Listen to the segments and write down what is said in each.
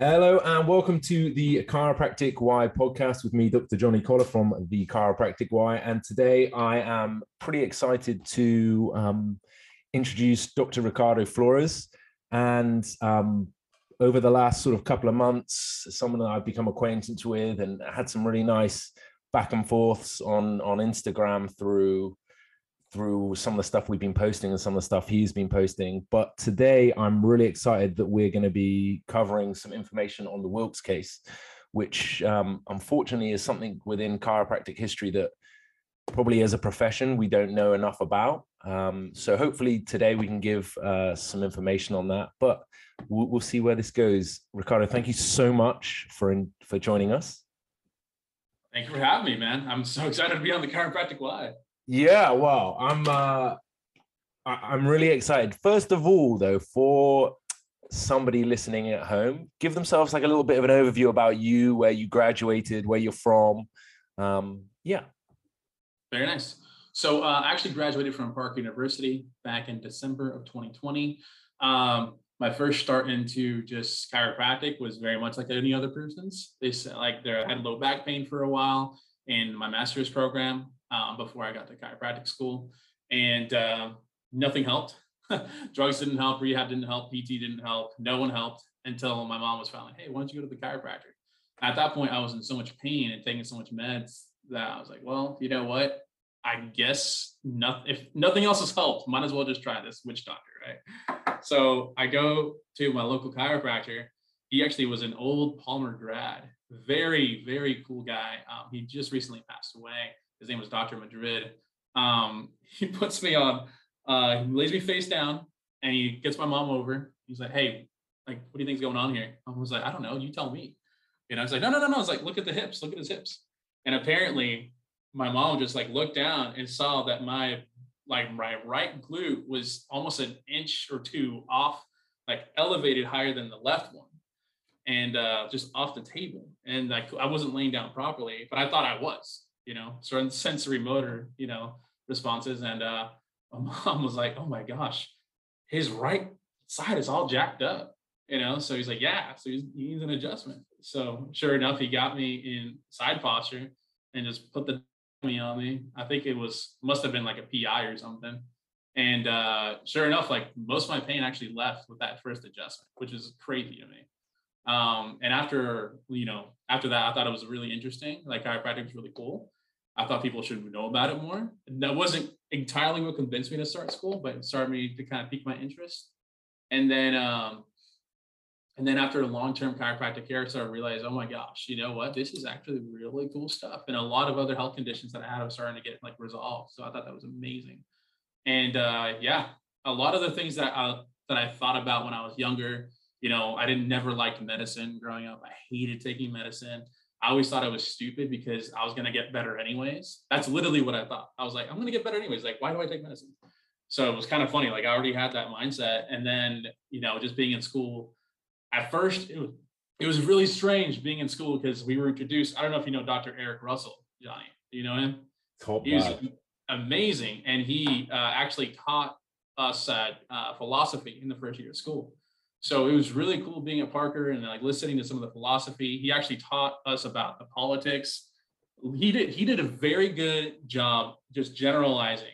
Hello and welcome to the Chiropractic Why podcast with me, Dr. Johnny Collar from the Chiropractic Why. And today I am pretty excited to um, introduce Dr. Ricardo Flores. And um, over the last sort of couple of months, someone that I've become acquainted with and had some really nice back and forths on on Instagram through through some of the stuff we've been posting and some of the stuff he's been posting. But today I'm really excited that we're going to be covering some information on the Wilk's case, which um, unfortunately is something within chiropractic history that probably as a profession we don't know enough about. Um, so hopefully today we can give uh, some information on that, but we'll, we'll see where this goes. Ricardo, thank you so much for in, for joining us. Thank you for having me, man. I'm so excited to be on the Chiropractic Why. Yeah, well, I'm uh I'm really excited. First of all, though, for somebody listening at home, give themselves like a little bit of an overview about you, where you graduated, where you're from. Um, yeah. Very nice. So uh, I actually graduated from Parker University back in December of 2020. Um, my first start into just chiropractic was very much like any other person's. They said like they had low back pain for a while in my master's program um, before I got to chiropractic school, and uh, nothing helped. Drugs didn't help, rehab didn't help, PT didn't help, no one helped until my mom was finally, hey, why don't you go to the chiropractor? At that point, I was in so much pain and taking so much meds that I was like, well, you know what? I guess nothing. If nothing else has helped, might as well just try this witch doctor, right? So I go to my local chiropractor. He actually was an old Palmer grad, very very cool guy. Um, he just recently passed away. His name was Dr. Madrid. Um, he puts me on, uh, he lays me face down, and he gets my mom over. He's like, "Hey, like, what do you think's going on here?" I was like, "I don't know. You tell me." And I was like, "No, no, no, no." It's like, "Look at the hips. Look at his hips." And apparently, my mom just like looked down and saw that my like my right glute was almost an inch or two off, like elevated higher than the left one, and uh, just off the table. And like I wasn't laying down properly, but I thought I was, you know, certain sensory motor, you know, responses. And uh, my mom was like, "Oh my gosh, his right side is all jacked up." You know, so he's like, "Yeah," so he needs an adjustment. So sure enough, he got me in side posture and just put the me on me. I think it was must have been like a PI or something. And uh, sure enough, like most of my pain actually left with that first adjustment, which is crazy to me. Um, and after you know, after that, I thought it was really interesting. Like chiropractic was really cool. I thought people should know about it more. And that wasn't entirely what convinced me to start school, but it started me to kind of pique my interest. And then um, and then after long-term chiropractic care, I started to realize, oh my gosh, you know what? This is actually really cool stuff. And a lot of other health conditions that I had are starting to get like resolved. So I thought that was amazing. And uh, yeah, a lot of the things that I that I thought about when I was younger, you know, I didn't never liked medicine growing up. I hated taking medicine. I always thought I was stupid because I was gonna get better anyways. That's literally what I thought. I was like, I'm gonna get better anyways. Like, why do I take medicine? So it was kind of funny. Like I already had that mindset. And then, you know, just being in school, at first it was, it was really strange being in school because we were introduced. I don't know if you know Dr. Eric Russell, Johnny. Do you know him? Top he was amazing, and he uh, actually taught us at uh, philosophy in the first year of school. So it was really cool being at Parker and like listening to some of the philosophy. He actually taught us about the politics. He did he did a very good job just generalizing,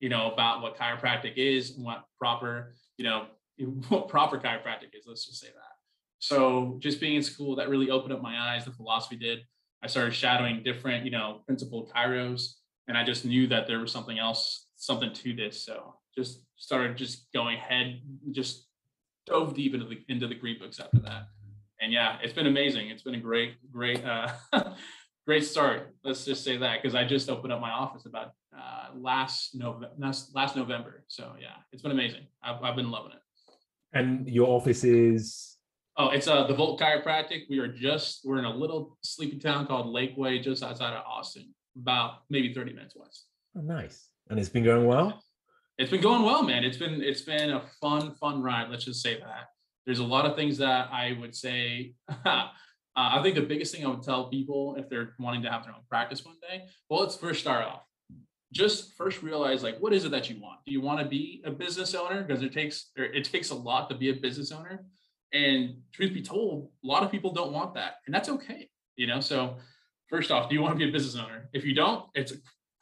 you know, about what chiropractic is and what proper, you know, what proper chiropractic is. Let's just say that. So just being in school, that really opened up my eyes. The philosophy did. I started shadowing different, you know, principled chiros, and I just knew that there was something else, something to this. So just started just going head, just dove deep into the into the green books after that. And yeah, it's been amazing. It's been a great, great, uh, great start. Let's just say that because I just opened up my office about uh, last November, last, last November. So yeah, it's been amazing. I've, I've been loving it. And your office is Oh, it's uh the Volt Chiropractic. We are just we're in a little sleepy town called Lakeway, just outside of Austin, about maybe 30 minutes west. oh, nice. And it's been going well. It's been going well, man. It's been it's been a fun, fun ride. Let's just say that. There's a lot of things that I would say. uh, I think the biggest thing I would tell people if they're wanting to have their own practice one day, well, let's first start off. Just first realize like what is it that you want? Do you want to be a business owner? Because it takes it takes a lot to be a business owner And truth be told, a lot of people don't want that, and that's okay. You know, so first off, do you want to be a business owner? If you don't, it's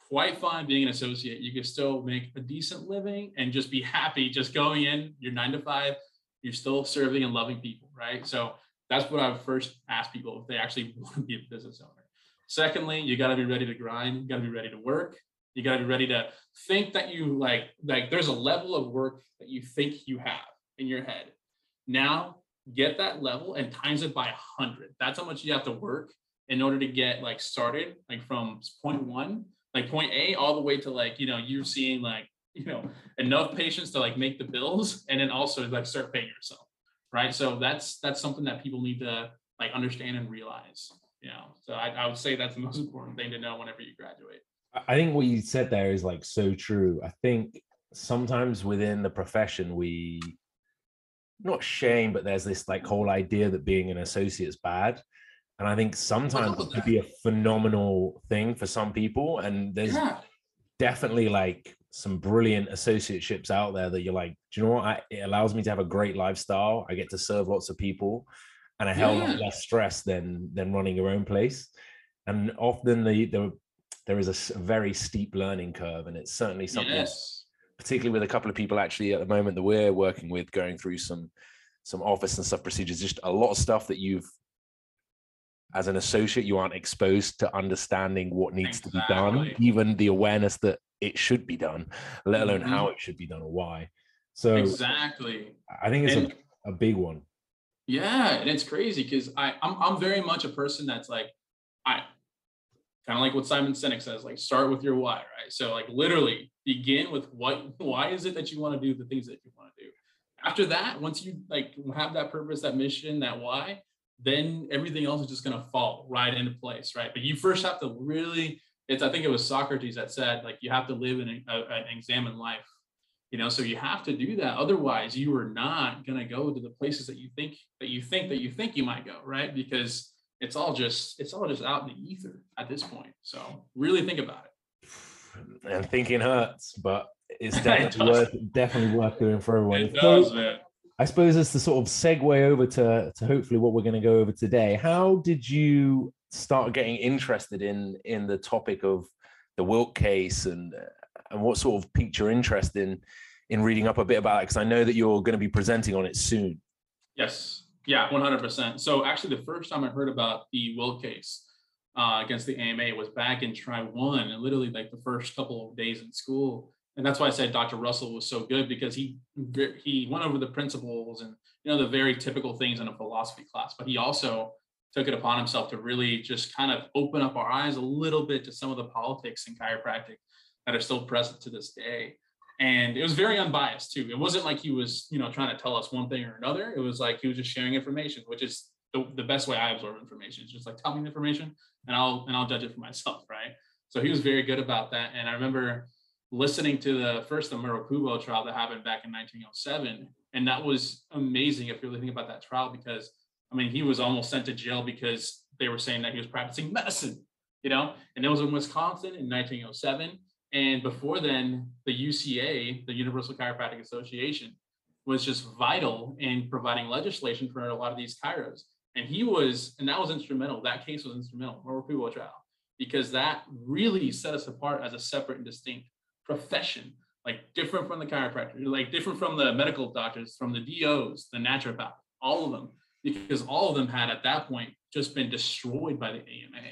quite fine being an associate. You can still make a decent living and just be happy just going in, you're nine to five, you're still serving and loving people, right? So that's what I would first ask people if they actually want to be a business owner. Secondly, you got to be ready to grind, you got to be ready to work. You got to be ready to think that you like like there's a level of work that you think you have in your head. Now, get that level and times it by a 100. That's how much you have to work in order to get like started like from point 1 like point A all the way to like, you know, you're seeing like, you know, enough patients to like make the bills and then also like start paying yourself. Right. So that's that's something that people need to like understand and realize. You know, so I, I would say that's the most important thing to know whenever you graduate. I think what you said there is like so true. I think sometimes within the profession we not shame, but there's this like whole idea that being an associate is bad. And I think sometimes it could be a phenomenal thing for some people. And there's yeah. definitely like some brilliant associateships out there that you're like, do you know what? I, it allows me to have a great lifestyle. I get to serve lots of people and a hell yeah. lot less stress than than running your own place. And often the the there is a very steep learning curve, and it's certainly something, yes. particularly with a couple of people actually at the moment that we're working with, going through some some office and stuff procedures, just a lot of stuff that you've as an associate you aren't exposed to understanding what needs exactly. to be done even the awareness that it should be done let alone mm-hmm. how it should be done or why. So exactly. I think it's and, a, a big one. Yeah and it's crazy because i I'm, I'm very much a person that's like i kind of like what simon sinek says like start with your why right? So like literally begin with what why is it that you want to do the things that you want to do? After that once you like have that purpose that mission that why then everything else is just going to fall right into place, right? But you first have to really, it's, I think it was Socrates that said, like, you have to live and examine life, you know, so you have to do that. Otherwise, you are not going to go to the places that you think, that you think, that you think you might go, right? Because it's all just, it's all just out in the ether at this point. So really think about it. And thinking hurts, but it's definitely worth, definitely worth doing for everyone. It does, man I suppose it's the sort of segue over to, to hopefully what we're going to go over today. How did you start getting interested in in the topic of the Wilk case and and what sort of piqued your interest in in reading up a bit about it? Because I know that you're going to be presenting on it soon. Yes, yeah, 100%. So actually, the first time I heard about the Wilk case uh, against the AMA was back in Try One, and literally like the first couple of days in school and that's why I said Dr. Russell was so good because he he went over the principles and you know the very typical things in a philosophy class, but he also took it upon himself to really just kind of open up our eyes a little bit to some of the politics in chiropractic that are still present to this day. And it was very unbiased too. It wasn't like he was, you know, trying to tell us one thing or another. It was like he was just sharing information, which is the, the best way I absorb information. It's just like tell me the information and I'll and I'll judge it for myself, right? So he was very good about that. And I remember listening to the first the Morikubo trial that happened back in 1907. And that was amazing if you really think about that trial, because I mean, he was almost sent to jail because they were saying that he was practicing medicine, you know, and it was in Wisconsin in 1907. And before then, the UCA, the Universal Chiropractic Association, was just vital in providing legislation for a lot of these chiros. And he was, and that was instrumental. That case was instrumental, Morikubo trial, because that really set us apart as a separate and distinct profession, like different from the chiropractor, like different from the medical doctors, from the DOs, the naturopath, all of them, because all of them had at that point just been destroyed by the AMA.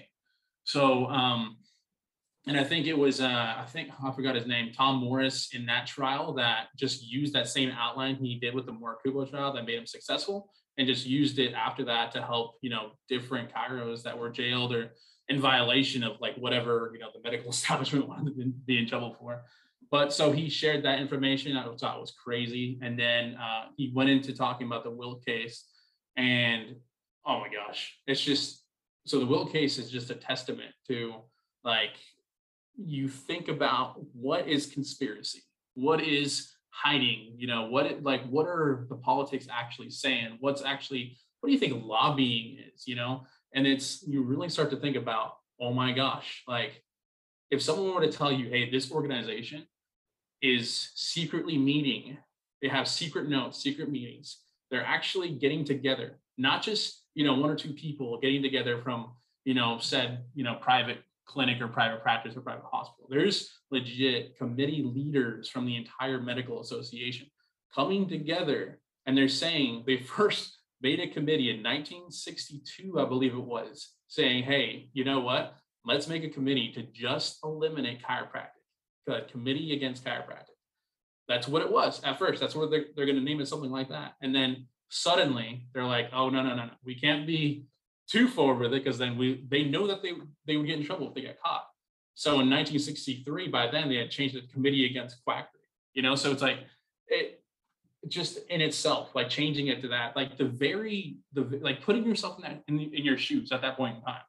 So, um, and I think it was, uh, I think I forgot his name, Tom Morris in that trial that just used that same outline he did with the Morikubo trial that made him successful and just used it after that to help, you know, different chiros that were jailed or in violation of like whatever you know the medical establishment wanted to be in trouble for. But so he shared that information. I thought was crazy, and then uh, he went into talking about the Wilk case, and oh my gosh, it's just so the Wilk case is just a testament to like you think about what is conspiracy, what is hiding, you know, what it, like what are the politics actually saying, what's actually what do you think lobbying is, you know? And it's, you really start to think about, oh my gosh, like if someone were to tell you, hey, this organization is secretly meeting, they have secret notes, secret meetings, they're actually getting together, not just you know one or two people getting together from you know said you know private clinic or private practice or private hospital. There's legit committee leaders from the entire medical association coming together and they're saying they first made a committee in 1962, I believe it was, saying, hey, you know what? Let's make a committee to just eliminate chiropractic, a committee against chiropractic. That's what it was at first. That's what they're, they're going to name it something like that. And then suddenly they're like, oh, no, no, no, no. We can't be too forward with it because then we they know that they they would get in trouble if they get caught. So in 1963, by then they had changed the committee against quackery. You know, so it's like it just in itself, like changing it to that, like the very the like putting yourself in that in, in your shoes at that point in time.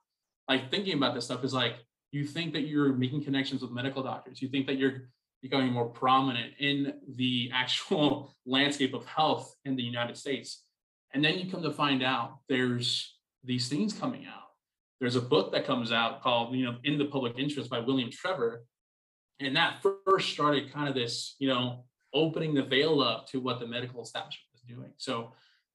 Like thinking about this stuff is like you think that you're making connections with medical doctors. You think that you're becoming more prominent in the actual landscape of health in the United States. And then you come to find out there's these things coming out. There's a book that comes out called, you know, In the Public Interest by William Trever. And that first started kind of this, you know, opening the veil up to what the medical establishment was doing. So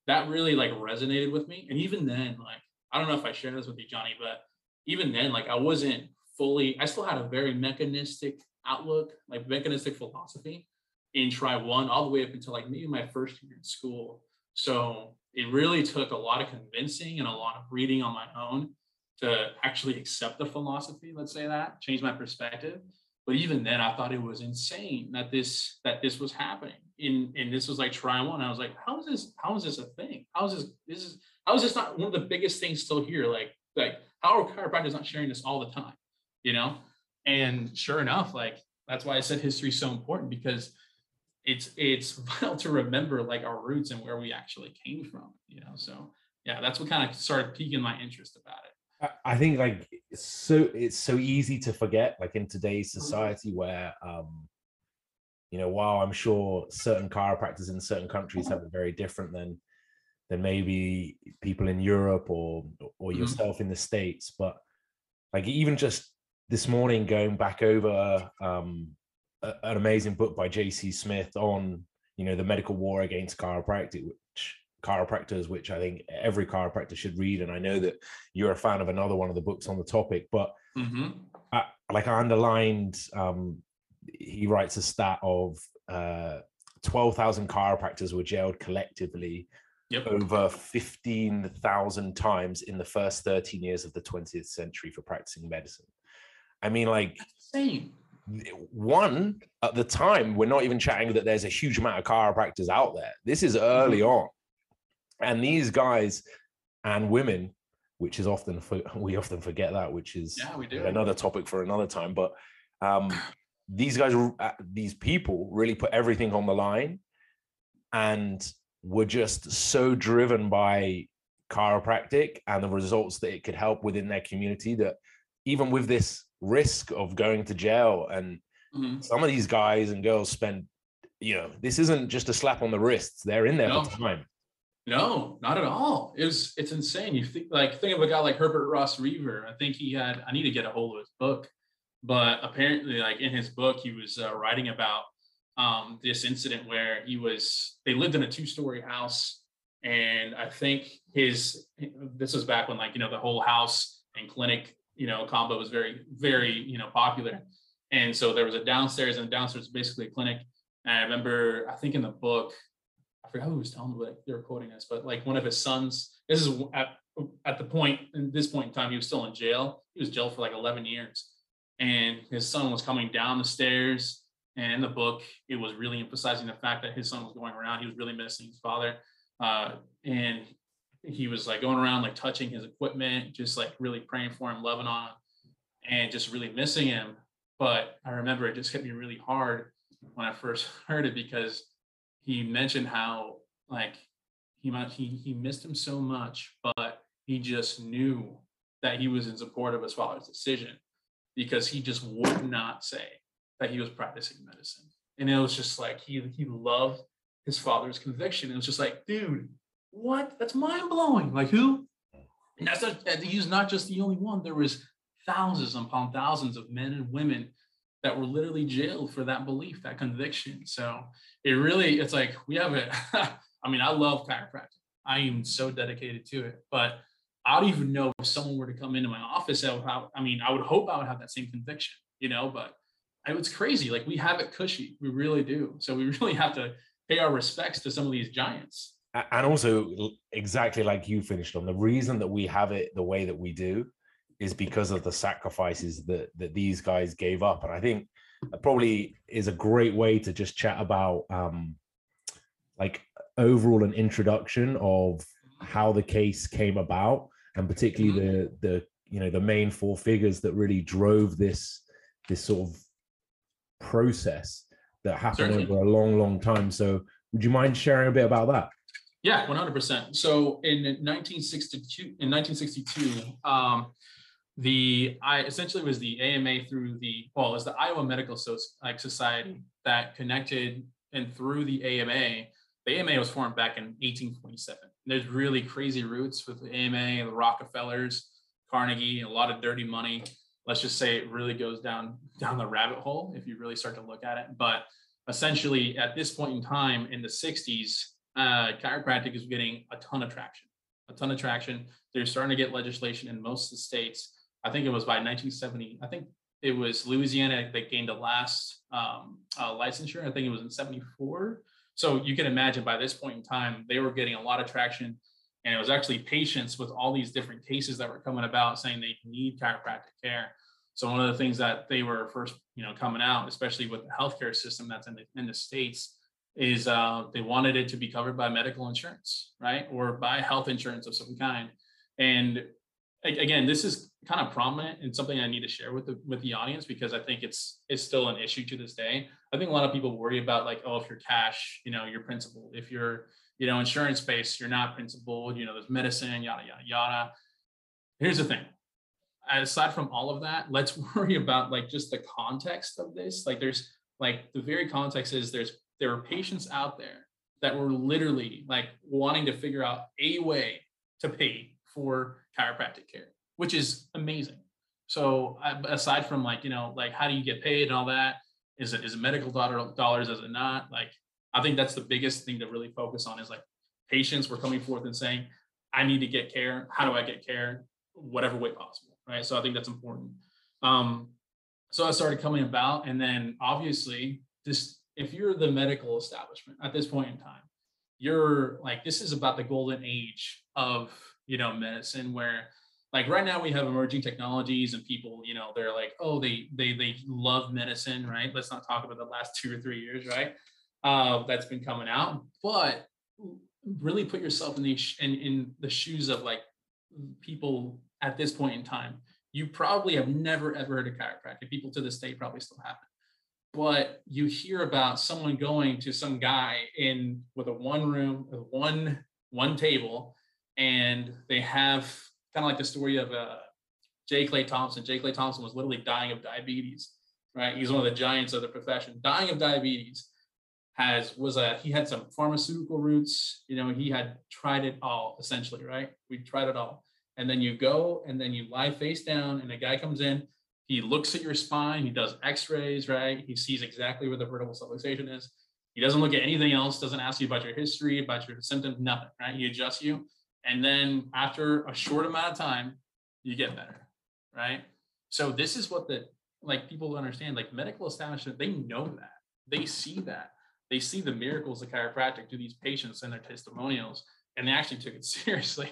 that really like resonated with me. And even then, like, I don't know if I shared this with you, Johnny, but even then, like I wasn't fully, I still had a very mechanistic outlook, like mechanistic philosophy in try one all the way up until like maybe my first year in school. So it really took a lot of convincing and a lot of reading on my own to actually accept the philosophy let's say that change my perspective but even then i thought it was insane that this that this was happening. In and this was like try one. I was like how is this how is this a thing? How is this this is how is this not one of the biggest things still here? Like like how are chiropractors not sharing this all the time? You know? And sure enough like that's why i said history is so important because it's it's vital to remember like our roots and where we actually came from you know? So yeah that's what kind of started piquing my interest about it i think like so it's so easy to forget like in today's mm-hmm. society where um you know while i'm sure certain chiropractors in certain countries have it very different than than maybe people in europe or or mm-hmm. yourself mm-hmm. in the states but like even just this morning going back over um an amazing book by J.C. Smith on you know the medical war against chiropractic, chiropractors, which I think every chiropractor should read. And I know that you're a fan of another one of the books on the topic, but mm-hmm. I, like I underlined, um, he writes a stat of uh, 12,000 chiropractors were jailed collectively yep. over 15,000 times in the first 13 years of the 20th century for practicing medicine. I mean, like, one at the time we're not even chatting that there's a huge amount of chiropractors out there this is early mm-hmm. on and these guys and women which is often for, we often forget that which is yeah, we do. another topic for another time but um, these guys uh, these people really put everything on the line and were just so driven by chiropractic and the results that it could help within their community that even with this risk of going to jail and mm-hmm. some of these guys and girls spend you know this isn't just a slap on the wrists they're in there no. for time no not at all. It's it's insane. You think like think of a guy like herbert ross reaver. I think he had i need to get a hold of his book. But apparently like in his book he was uh, writing about um, this incident where he was they lived in a two-story house. And i think his this was back when like you know the whole house and clinic you know, combo was very, very, you know, popular. And so there was a downstairs and downstairs basically a clinic. And I remember, I think in the book, forgot who was telling me they were quoting this, but like one of his sons, this is at, at the point, in this point in time, he was still in jail. He was jailed for like 11 years. And his son was coming down the stairs. And in the book, it was really emphasizing the fact that his son was going around. He was really missing his father. Uh, and he was like going around like touching his equipment, just like really praying for him, loving on him, and just really missing him. But I remember it just hit me really hard when I first heard it because he mentioned how like he might he he missed him so much, but he just knew that he was in support of his father's decision because he just would not say that he was practicing medicine. And it was just like he he loved his father's conviction. It was just like, dude, what? That's mind blowing. Like who? And that's not, he's not just the only one. There was thousands upon thousands of men and women that were literally jailed for that belief, that conviction. So it really, it's like we have it. I mean, I love chiropractic. I am so dedicated to it, but I don't even know if someone were to come into my office. I, would have, I mean, I would hope I would have that same conviction, you know, but it was crazy. Like we have it cushy. We really do. So we really have to pay our respects to some of these giants. And also, exactly like you finished on, the reason that we have it the way that we do is because of the sacrifices that that these guys gave up. And I think probably is a great way to just chat about um, like overall an introduction of how the case came about and particularly mm-hmm. the the you know the main four figures that really drove this this sort of process that happened Certainly. over a long long time so would you mind sharing a bit about that yeah 100% so in 1962 in 1962 um, the I essentially was the AMA through the well, it was the Iowa Medical so- like Society that connected and through the AMA, the AMA was formed back in 1827. There's really crazy roots with the AMA, the Rockefellers, Carnegie, a lot of dirty money. Let's just say it really goes down down the rabbit hole if you really start to look at it. But essentially, at this point in time in the 60s, uh, chiropractic is getting a ton of traction. A ton of traction. They're starting to get legislation in most of the states I think it was by 1970. I think it was Louisiana that gained the last um, uh, licensure. I think it was in 74. So you can imagine by this point in time, they were getting a lot of traction. And it was actually patients with all these different cases that were coming about saying they need chiropractic care. So one of the things that they were first, you know, coming out, especially with the healthcare system that's in the in the states, is uh, they wanted it to be covered by medical insurance, right, or by health insurance of some kind. And again, this is kind of prominent and something I need to share with the with the audience because I think it's it's still an issue to this day. I think a lot of people worry about like, oh, if you're cash, you know, you're principal. If you're, you know, insurance based, you're not principal. You know, there's medicine, yada yada yada. Here's the thing. Aside from all of that, let's worry about like just the context of this. Like there's like the very context is there's there are patients out there that were literally like wanting to figure out a way to pay for chiropractic care, which is amazing. So aside from like, you know, like how do you get paid and all that, is it is it medical dollar, dollars, is it not? Like, I think that's the biggest thing to really focus on is like patients were coming forth and saying, I need to get care. How do I get care? Whatever way possible. Right. So I think that's important. Um, so I started coming about. And then obviously, this if you're the medical establishment at this point in time, you're like, this is about the golden age of you know medicine where like right now we have emerging technologies and people you know they're like oh they they they love medicine right? Let's not talk about the last two or three years right? Uh, that's been coming out. But really put yourself in the in, in the shoes of like people at this point in time. You probably have never ever heard of chiropractic. People to this day probably still haven't. But you hear about someone going to some guy in with a one room one one table and they have kind of like the story of uh, J. Clay Thompson. J. Clay Thompson was literally dying of diabetes, right? He's one of the giants of the profession, dying of diabetes. Has was a he had some pharmaceutical roots, you know, he had tried it all essentially, right? We tried it all. And then you go and then you lie face down, and a guy comes in, he looks at your spine, he does x-rays, right? He sees exactly where the vertebral subluxation is. He doesn't look at anything else, doesn't ask you about your history, about your symptoms, nothing, right? He adjusts you and then after a short amount of time you get better right? So this is what the like people understand like medical establishment they know that. They see that. They see the miracles of chiropractic to these patients and their testimonials and they actually took it seriously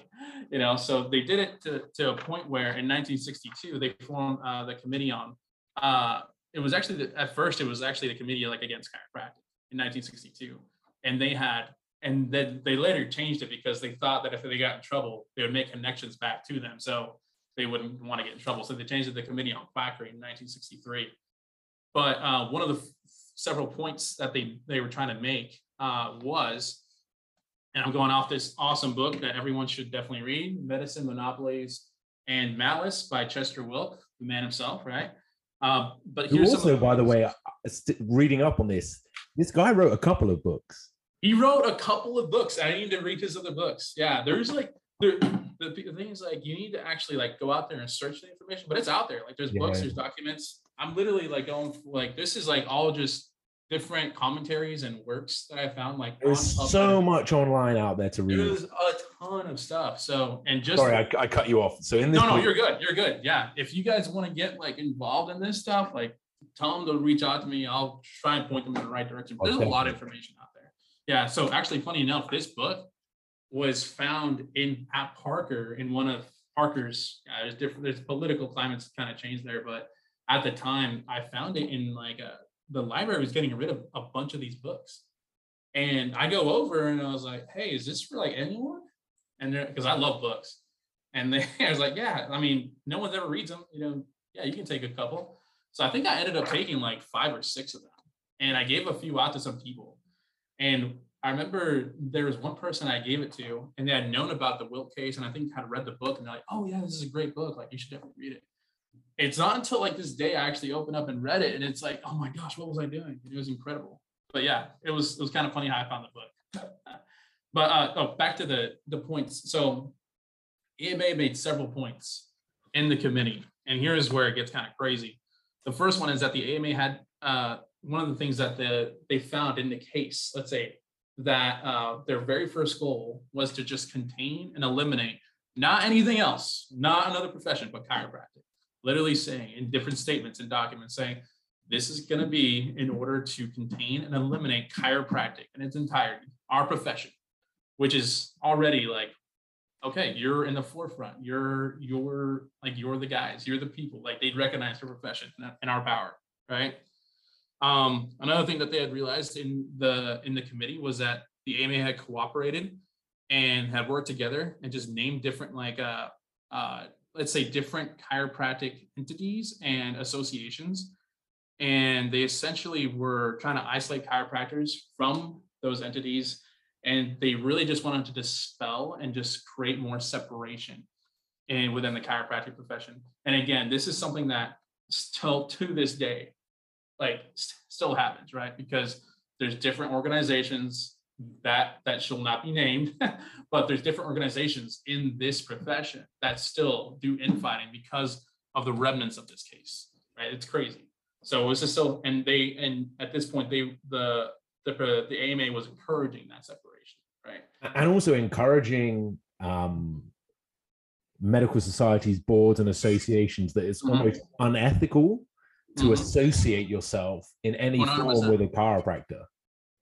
you know? So they did it to, to a point where in 1962 they formed uh, the committee on uh, it was actually the, at first it was actually the committee like against chiropractic in 1962 and they had and then they later changed it because they thought that if they got in trouble, they would make connections back to them, so they wouldn't want to get in trouble. So they changed it to the Committee on Quackery in 1963. But uh, one of the f- several points that they they were trying to make uh, was, and I'm going off this awesome book that everyone should definitely read, Medicine, Monopolies, and Malice by Chester Wilk, the man himself, right? Uh, but here's also, by the way, uh, reading up on this, this guy wrote a couple of books. He wrote a couple of books. I need to read his other books. Yeah, there's like there, the, the thing is like you need to actually like go out there and search the information, but it's out there. Like there's yeah. books, there's documents. I'm literally like going like this is like all just different commentaries and works that I found. Like there's so much online out there to read. There's a ton of stuff. So and just sorry, I, I cut you off. So in this, no, no, you're good. You're good. Yeah, if you guys want to get like involved in this stuff, like tell them to reach out to me. I'll try and point them in the right direction. There's a lot of information out there. Yeah. So actually, funny enough, this book was found in at Parker in one of Parker's. Yeah, there's different. There's political climates kind of changed there, but at the time, I found it in like a the library was getting rid of a bunch of these books. And I go over and I was like, hey, is this for like anyone? And because I love books. And they, I was like, yeah, I mean, no one's ever reads them. You know, yeah, you can take a couple. So I think I ended up taking like five or six of them. And I gave a few out to some people. And I remember there was one person I gave it to, and they had known about the Wilk case, and I think had read the book, and they're like, "Oh yeah, this is a great book. Like you should definitely read it." it's not until like this day I actually opened up and read it, and it's like, oh my gosh, what was I doing? It was incredible. But yeah, it was it was kind of funny how I found the book. but uh, oh, back to the the points. So AMA made several points in the committee, and here is where it gets kind of crazy. The first one is that the AMA had uh, one of the things that the they found in the case. Let's say that uh, their very first goal was to just contain and eliminate not anything else, not another profession, but chiropractic literally saying in different statements and documents saying this is going to be in order to contain and eliminate chiropractic in its entirety, our profession, which is already like, okay, you're in the forefront. You're you're like you're the guys. You're the people. Like they'd recognize our profession and our power, right? Um, another thing that they had realized in the in the committee was that the AMA had cooperated and had worked together and just named different like uh, uh, let's say different chiropractic entities and associations. And they essentially were trying to isolate chiropractors from those entities. And they really just wanted to dispel and just create more separation in within the chiropractic profession. And again this is something that still to this day like st- still happens right because there's different organizations that that shall not be named, but there's different organizations in this profession that still do infighting because of the remnants of this case. Right? It's crazy. So this is still, and they, and at this point, they the the the AMA was encouraging that separation, right? And also encouraging um, medical societies, boards, and associations that it's mm-hmm. almost unethical to mm-hmm. associate yourself in any 100%. form with a chiropractor.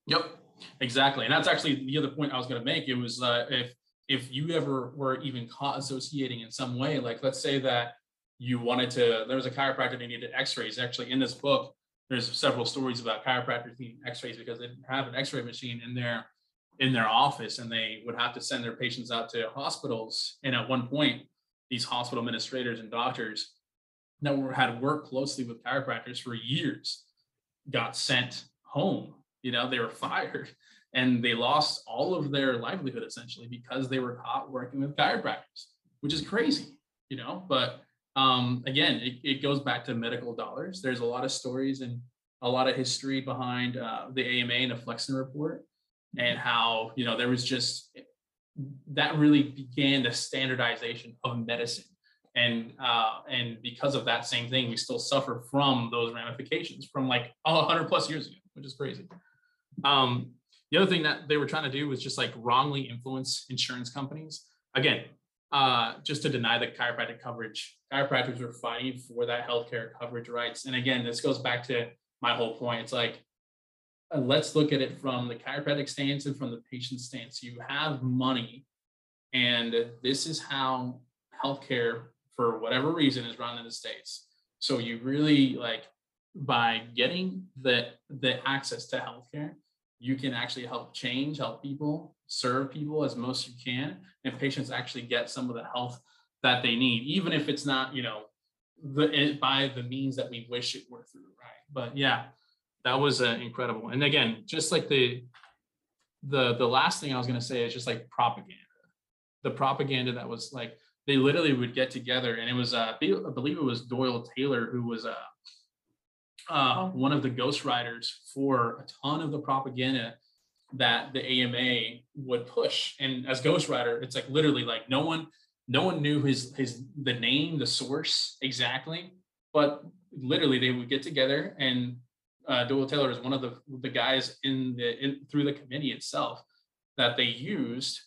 Yep. Exactly, and that's actually the other point I was going to make. It was uh, if if you ever were even caught associating in some way, like let's say that you wanted to, there was a chiropractor that needed X-rays. Actually, in this book, there's several stories about chiropractors needing X-rays because they didn't have an X-ray machine in their in their office, and they would have to send their patients out to hospitals. And at one point, these hospital administrators and doctors that were, had worked closely with chiropractors for years got sent home. You know they were fired and they lost all of their livelihood essentially because they were caught working with chiropractors which is crazy you know? But um, again it, it goes back to medical dollars. There's a lot of stories and a lot of history behind uh, the ama and the flexner report and how you know there was just that really began the standardization of medicine and uh, and because of that same thing we still suffer from those ramifications from like 100 plus years ago which is crazy um, the other thing that they were trying to do was just like wrongly influence insurance companies. Again, uh, just to deny the chiropractic coverage. Chiropractors were fighting for that healthcare coverage rights. And again, this goes back to my whole point. It's like, uh, let's look at it from the chiropractic stance and from the patient stance. You have money, and this is how healthcare, for whatever reason, is run in the States. So you really like by getting the the access to healthcare you can actually help change, help people, serve people as most you can, and patients actually get some of the health that they need, even if it's not, you know, the by the means that we wish it were through, right? But yeah, that was uh, incredible. And again, just like the the the last thing I was going to say is just like propaganda. The propaganda that was like they literally would get together, and it was uh, I believe it was Doyle Taylor who was uh, uh, oh. one of the ghostwriters for a ton of the propaganda that the AMA would push. And as ghostwriter, it's like literally like no one, no one knew his his the name, the source exactly, but literally they would get together and uh, Doyle Taylor is one of the the guys in the in through the committee itself that they used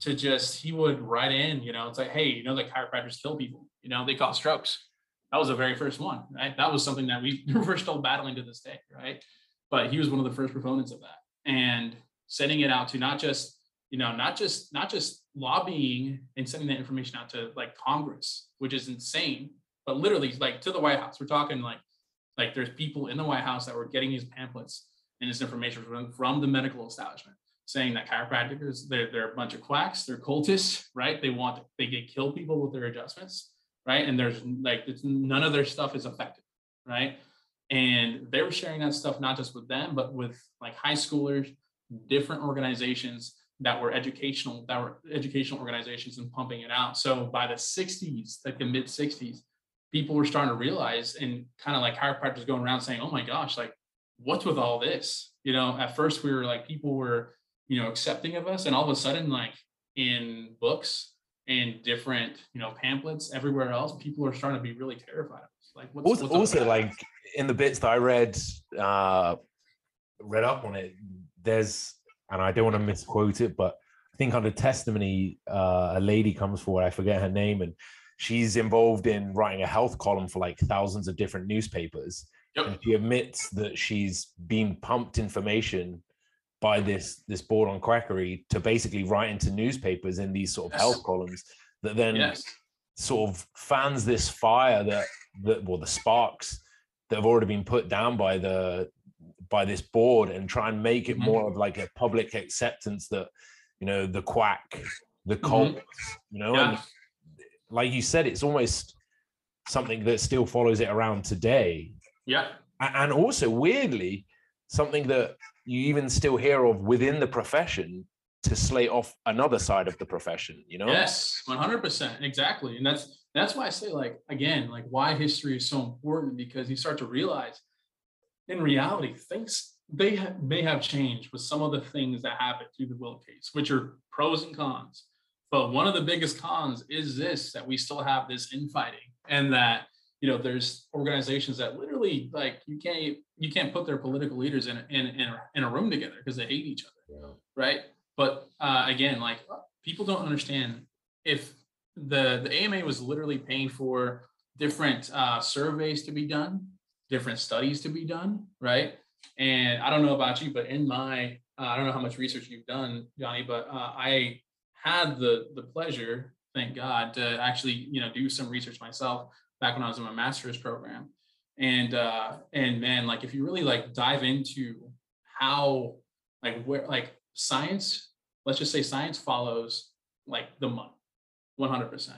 to just he would write in, you know, it's like, hey, you know, the chiropractors kill people, you know, they cause strokes. That was the very first one, right? That was something that we we're still battling to this day, right? But he was one of the first proponents of that, and sending it out to not just you know not just not just lobbying and sending that information out to like Congress, which is insane, but literally like to the White House. We're talking like like there's people in the White House that were getting these pamphlets and this information from, from the medical establishment saying that chiropractors they're, they're a bunch of quacks they're cultists right? They want they get kill people with their adjustments right? And there's like none of their stuff is effective right? And they were sharing that stuff not just with them but with like high schoolers different organizations that were educational that were educational organizations and pumping it out. So by the 60s like the mid 60s people were starting to realize and kind of like chiropractors going around saying oh my gosh like what's with all this? You know at first we were like people were you know accepting of us. And all of a sudden like in books and different you know pamphlets everywhere else people are starting to be really terrified of us. Like what's, also, what's also like in the bits that i read uh read up on it there's and i don't want to misquote it but i think under testimony uh a lady comes forward i forget her name and she's involved in writing a health column for like thousands of different newspapers. Yep. and she admits that she's been pumped information by this this board on quackery to basically write into newspapers in these sort of yes. health columns that then yes. sort of fans this fire that that well the sparks that have already been put down by the by this board and try and make it mm-hmm. more of like a public acceptance that you know the quack the cult mm-hmm. you know yeah. and like you said it's almost something that still follows it around today yeah and also weirdly something that you even still hear of within the profession to slate off another side of the profession you know? Yes 100% exactly and that's that's why i say like again like why history is so important because you start to realize in reality things they have, may have changed with some of the things that happened through the Wilk case which are pros and cons but one of the biggest cons is this that we still have this infighting and that you know there's organizations that literally like you can't you can't put their political leaders in in in a, in a room together because they hate each other yeah. right but uh, again like people don't understand if the the AMA was literally paying for different uh, surveys to be done different studies to be done right and I don't know about you but in my uh, I don't know how much research you've done Johnny but uh, I had the the pleasure thank God to actually you know do some research myself back when I was in my master's program. And uh and man, like if you really like dive into how like where like science, let's just say science follows like the money, 100%.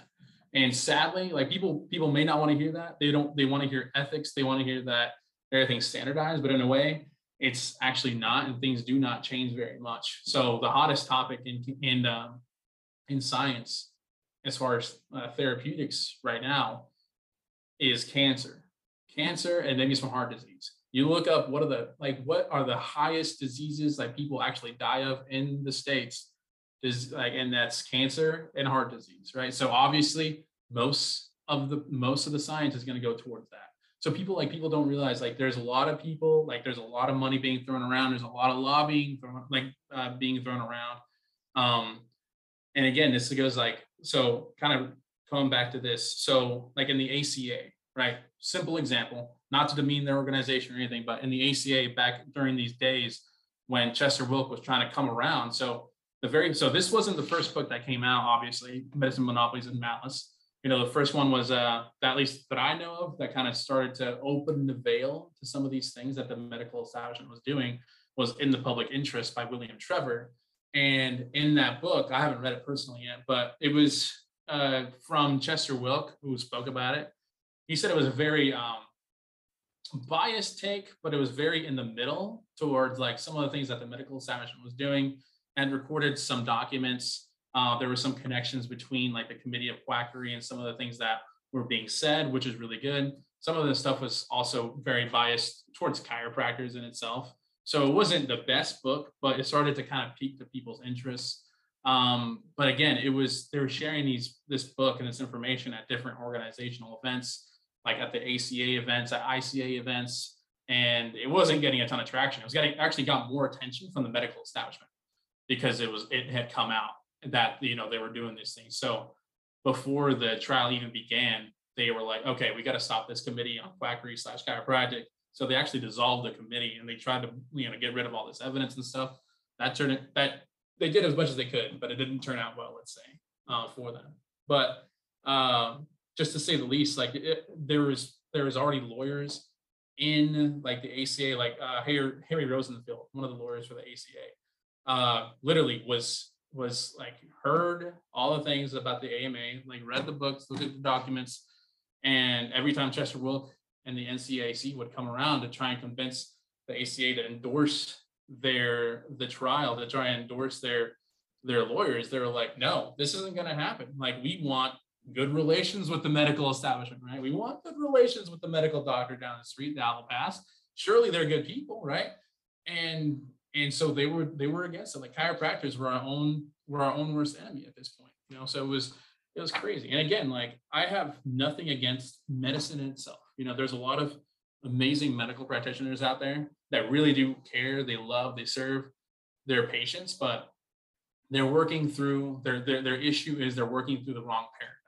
And sadly, like people people may not want to hear that. They don't they want to hear ethics, they want to hear that everything's standardized, but in a way it's actually not and things do not change very much. So the hottest topic in in um, in science as far as uh, therapeutics right now is cancer, cancer, and maybe some heart disease. You look up what are the like what are the highest diseases like people actually die of in the states is like and that's cancer and heart disease, right? So obviously most of the most of the science is going to go towards that. So people like people don't realize like there's a lot of people like there's a lot of money being thrown around. There's a lot of lobbying thrown, like uh, being thrown around. Um, and again, this goes like so kind of coming back to this. So, like in the ACA, right? Simple example, not to demean their organization or anything, but in the ACA back during these days when Chester Wilk was trying to come around. So, the very so this wasn't the first book that came out, obviously, Medicine Monopolies and Malice. You know, the first one was uh at least that I know of that kind of started to open the veil to some of these things that the medical establishment was doing was in the public interest by William Trever. And in that book, I haven't read it personally yet, but it was uh, from Chester Wilk, who spoke about it. He said it was a very um, biased take, but it was very in the middle towards like some of the things that the medical establishment was doing and recorded some documents. Uh, there were some connections between like the committee of quackery and some of the things that were being said, which is really good. Some of the stuff was also very biased towards chiropractors in itself. So it wasn't the best book, but it started to kind of pique the people's interests. Um, but again, it was they were sharing these this book and this information at different organizational events, like at the ACA events, at ICA events, and it wasn't getting a ton of traction. It was getting actually got more attention from the medical establishment because it was it had come out that you know they were doing these things. So before the trial even began, they were like, okay, we got to stop this committee on quackery slash chiropractic. So they actually dissolved the committee and they tried to you know get rid of all this evidence and stuff. That turned that they did as much as they could, but it didn't turn out well. Let's say uh, for them. But um, just to say the least, like it, there was there was already lawyers in like the ACA, like uh, Harry, Harry Rosenfield, one of the lawyers for the ACA, uh, literally was was like heard all the things about the AMA, like read the books, looked at the documents, and every time Chester Wilk and the NCAC would come around to try and convince the ACA to endorse their the trial, to try and endorse their their lawyers, they were like, no, this isn't going to happen. Like we want good relations with the medical establishment, right? We want good relations with the medical doctor down the street, the Pass. Surely they're good people, right? And and so they were they were against it. Like chiropractors were our own were our own worst enemy at this point. You know, so it was it was crazy. And again, like I have nothing against medicine in itself. You know, there's a lot of amazing medical practitioners out there that really do care, they love, they serve their patients, but they're working through their their, their issue is they're working through the wrong paradigm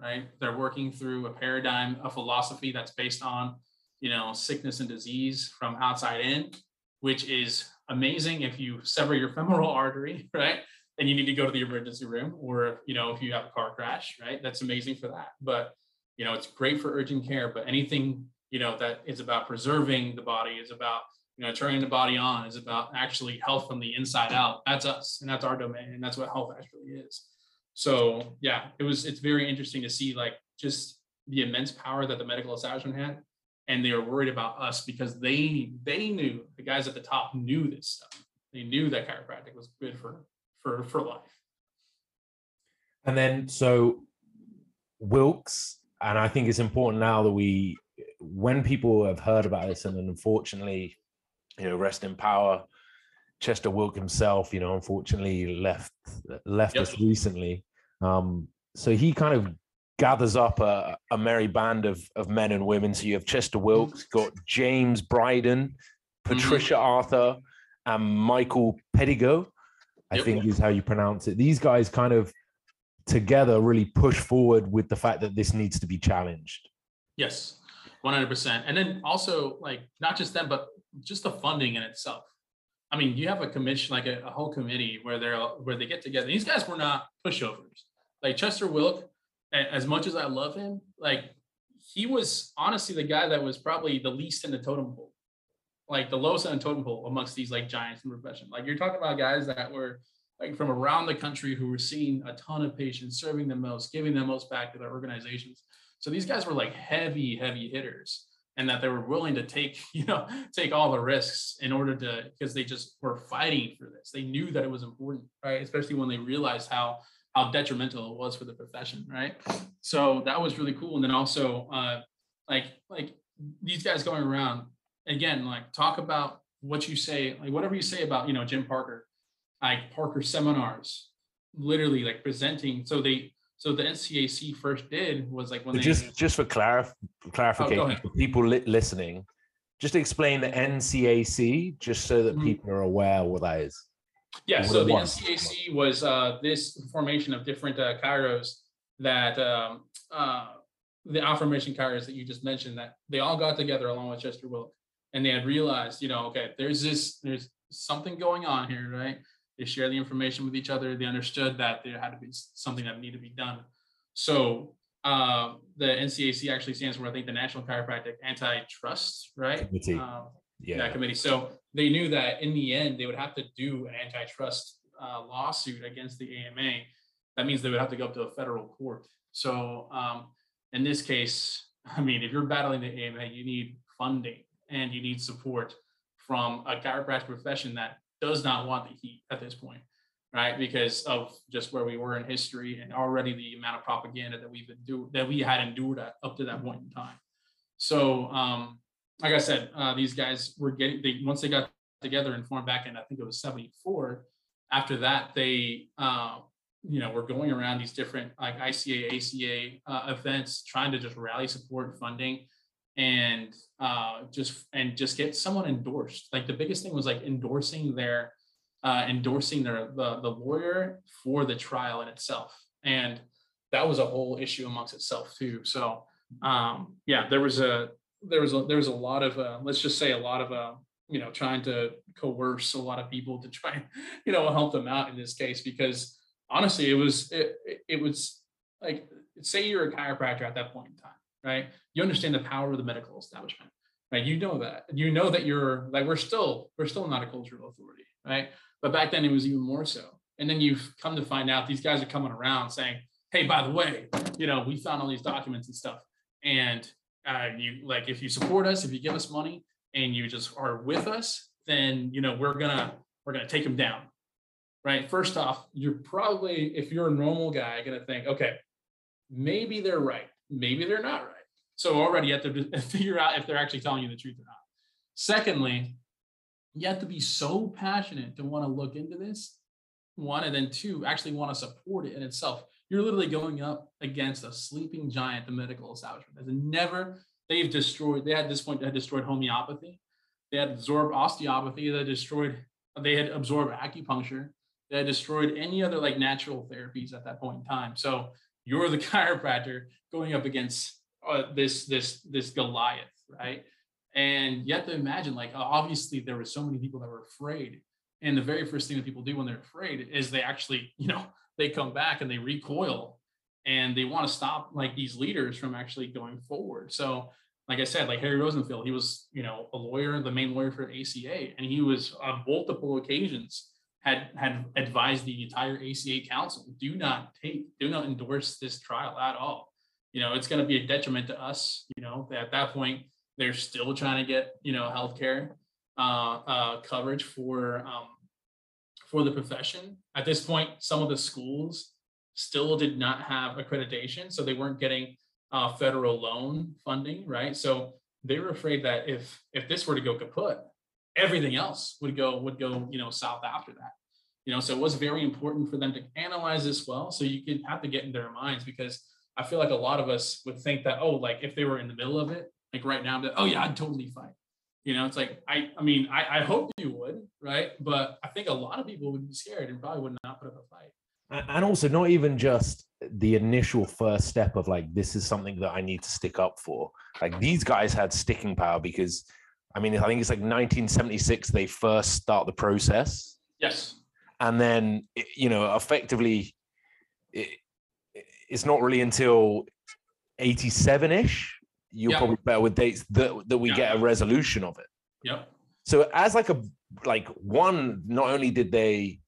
right? They're working through a paradigm, a philosophy that's based on, you know, sickness and disease from outside in, which is amazing if you sever your femoral artery, right? And you need to go to the emergency room, or you know, if you have a car crash, right? That's amazing for that. But you know, it's great for urgent care. But anything you know that is about preserving the body, is about you know turning the body on, is about actually health from the inside out. That's us, and that's our domain, and that's what health actually is. So yeah it was it's very interesting to see like just the immense power that the medical establishment had and they were worried about us because they they knew the guys at the top knew this stuff. They knew that chiropractic was good for for for life. And then so Wilk's, and i think it's important now that we when people have heard about this and unfortunately you know rest in power chester wilk himself you know unfortunately left left yep. us recently um, so he kind of gathers up a, a, merry band of, of men and women. So you have Chester Wilks, got James Bryden, Patricia mm-hmm. Arthur, and Michael Pedigo, I yep. think is how you pronounce it. These guys kind of together really push forward with the fact that this needs to be challenged. Yes, 100%. And then also, like, not just them, but just the funding in itself. I mean, you have a commission, like a, a whole committee where they're where they get together. These guys were not pushovers like Chester Wilk, as much as I love him, like he was honestly the guy that was probably the least in the totem pole, like the lowest in the totem pole amongst these like giants in the profession. Like you're talking about guys that were like from around the country who were seeing a ton of patients, serving the most, giving the most back to their organizations. So these guys were like heavy, heavy hitters and that they were willing to take, you know, take all the risks in order to, because they just were fighting for this. They knew that it was important, right? Especially when they realized how how detrimental it was for the profession, right? So that was really cool. And then also, uh, like like these guys going around again, like talk about what you say, like whatever you say about you know Jim Parker, like Parker seminars, literally like presenting. So they so the NCAC first did was like when so they just just for clarif- clarification oh, for people li- listening, just explain the NCAC just so that mm-hmm. people are aware what that is. Yeah, so the NCAC was uh, this formation of different uh, chiros that um, uh, the affirmation chiros that you just mentioned that they all got together along with Chester Wilk and they had realized, you know, okay, there's this, there's something going on here, right? They share the information with each other. They understood that there had to be something that needed to be done. So uh, the NCAC actually stands for, I think, the National Chiropractic Antitrust, right? Uh, yeah. that committee. So they knew that in the end they would have to do an antitrust uh, lawsuit against the AMA. That means they would have to go up to a federal court. So um, in this case, I mean, if you're battling the AMA, you need funding and you need support from a chiropractic profession that does not want the heat at this point, right? Because of just where we were in history and already the amount of propaganda that we've been endured, that we had endured at, up to that point in time. So um, like I said, uh, these guys were getting they once they got together and formed back in I think it was '74. After that, they uh, you know were going around these different like ICA, ACA uh, events, trying to just rally support and funding, and uh, just and just get someone endorsed. Like the biggest thing was like endorsing their uh, endorsing their the, the lawyer for the trial in itself, and that was a whole issue amongst itself too. So um, yeah, there was a there was a there was a lot of uh, let's just say a lot of uh, you know trying to coerce a lot of people to try you know help them out in this case because honestly it was it, it was like say you're a chiropractor at that point in time right? You understand the power of the medical establishment right? You know that. You know that you're like we're still we're still not a cultural authority right? But back then it was even more so. And then you've come to find out these guys are coming around saying hey by the way you know we found all these documents and stuff. And uh, you like if you support us if you give us money and you just are with us then you know we're gonna we're gonna take them down. Right? First off you're probably if you're a normal guy gonna think okay maybe they're right maybe they're not right so already you have to figure out if they're actually telling you the truth or not secondly you have to be so passionate to want to look into this one and then two actually want to support it in itself you're literally going up against a sleeping giant, the medical establishment. Has never, they've destroyed, they had this point, they had destroyed homeopathy. They had absorbed osteopathy. They had destroyed, they had absorbed acupuncture. They had destroyed any other like natural therapies at that point in time. So you're the chiropractor going up against uh, this, this, this Goliath, right? And you have to imagine, like, obviously, there were so many people that were afraid. And the very first thing that people do when they're afraid is they actually, you know, they come back and they recoil and they want to stop like these leaders from actually going forward. So, like I said, like Harry Rosenfield, he was, you know, a lawyer, the main lawyer for ACA, and he was on multiple occasions had had advised the entire ACA council, do not take, do not endorse this trial at all. You know, it's going to be a detriment to us. You know, at that point, they're still trying to get, you know, healthcare uh, uh, coverage for um, for the profession. At this point, some of the schools still did not have accreditation, so they weren't getting uh, federal loan funding, right? So they were afraid that if if this were to go kaput, everything else would go would go you know south after that. You know, so it was very important for them to analyze this well. So you could have to get in their minds because I feel like a lot of us would think that oh, like if they were in the middle of it, like right now, that oh yeah, I'd totally fight. You know, it's like I I mean, I, I hope you would, right? But I think a lot of people would be scared and probably would not put up a fight. And also not even just the initial first step of like this is something that I need to stick up for. Like these guys had sticking power because I mean, I think it's like 1976 they first start the process. Yes. And then you know, effectively it, it's not really until 87ish you're yep. probably better with dates that, that we yep. get a resolution of it. Yep. So as like a like one, not only did they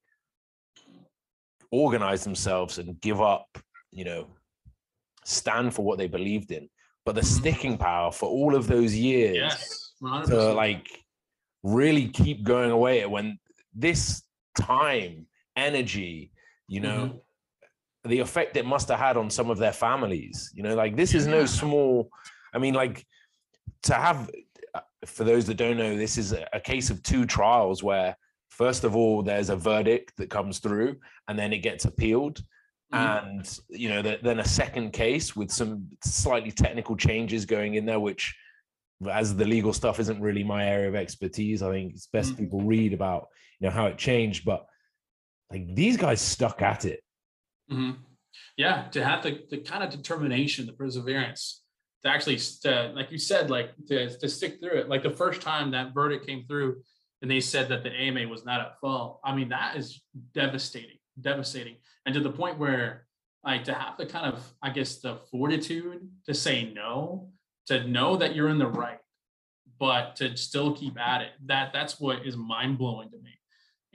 organize themselves and give up, you know, stand for what they believed in, but the mm-hmm. sticking power for all of those years yes, to like really keep going away when this time, energy, you know, mm-hmm. the effect it must have had on some of their families. You know, like this is no small I mean, like to have, uh, for those that don't know, this is a case of two trials where, first of all, there's a verdict that comes through and then it gets appealed. Mm-hmm. And, you know, then a second case with some slightly technical changes going in there, which, as the legal stuff isn't really my area of expertise, I think it's best mm-hmm. people read about, you know, how it changed. But like these guys stuck at it. Mm-hmm. Yeah, to have the, the kind of determination, the perseverance to actually to, like you said like to, to stick through it like the first time that verdict came through and they said that the ama was not at fault i mean that is devastating devastating and to the point where like to have the kind of i guess the fortitude to say no to know that you're in the right but to still keep at it that that's what is mind-blowing to me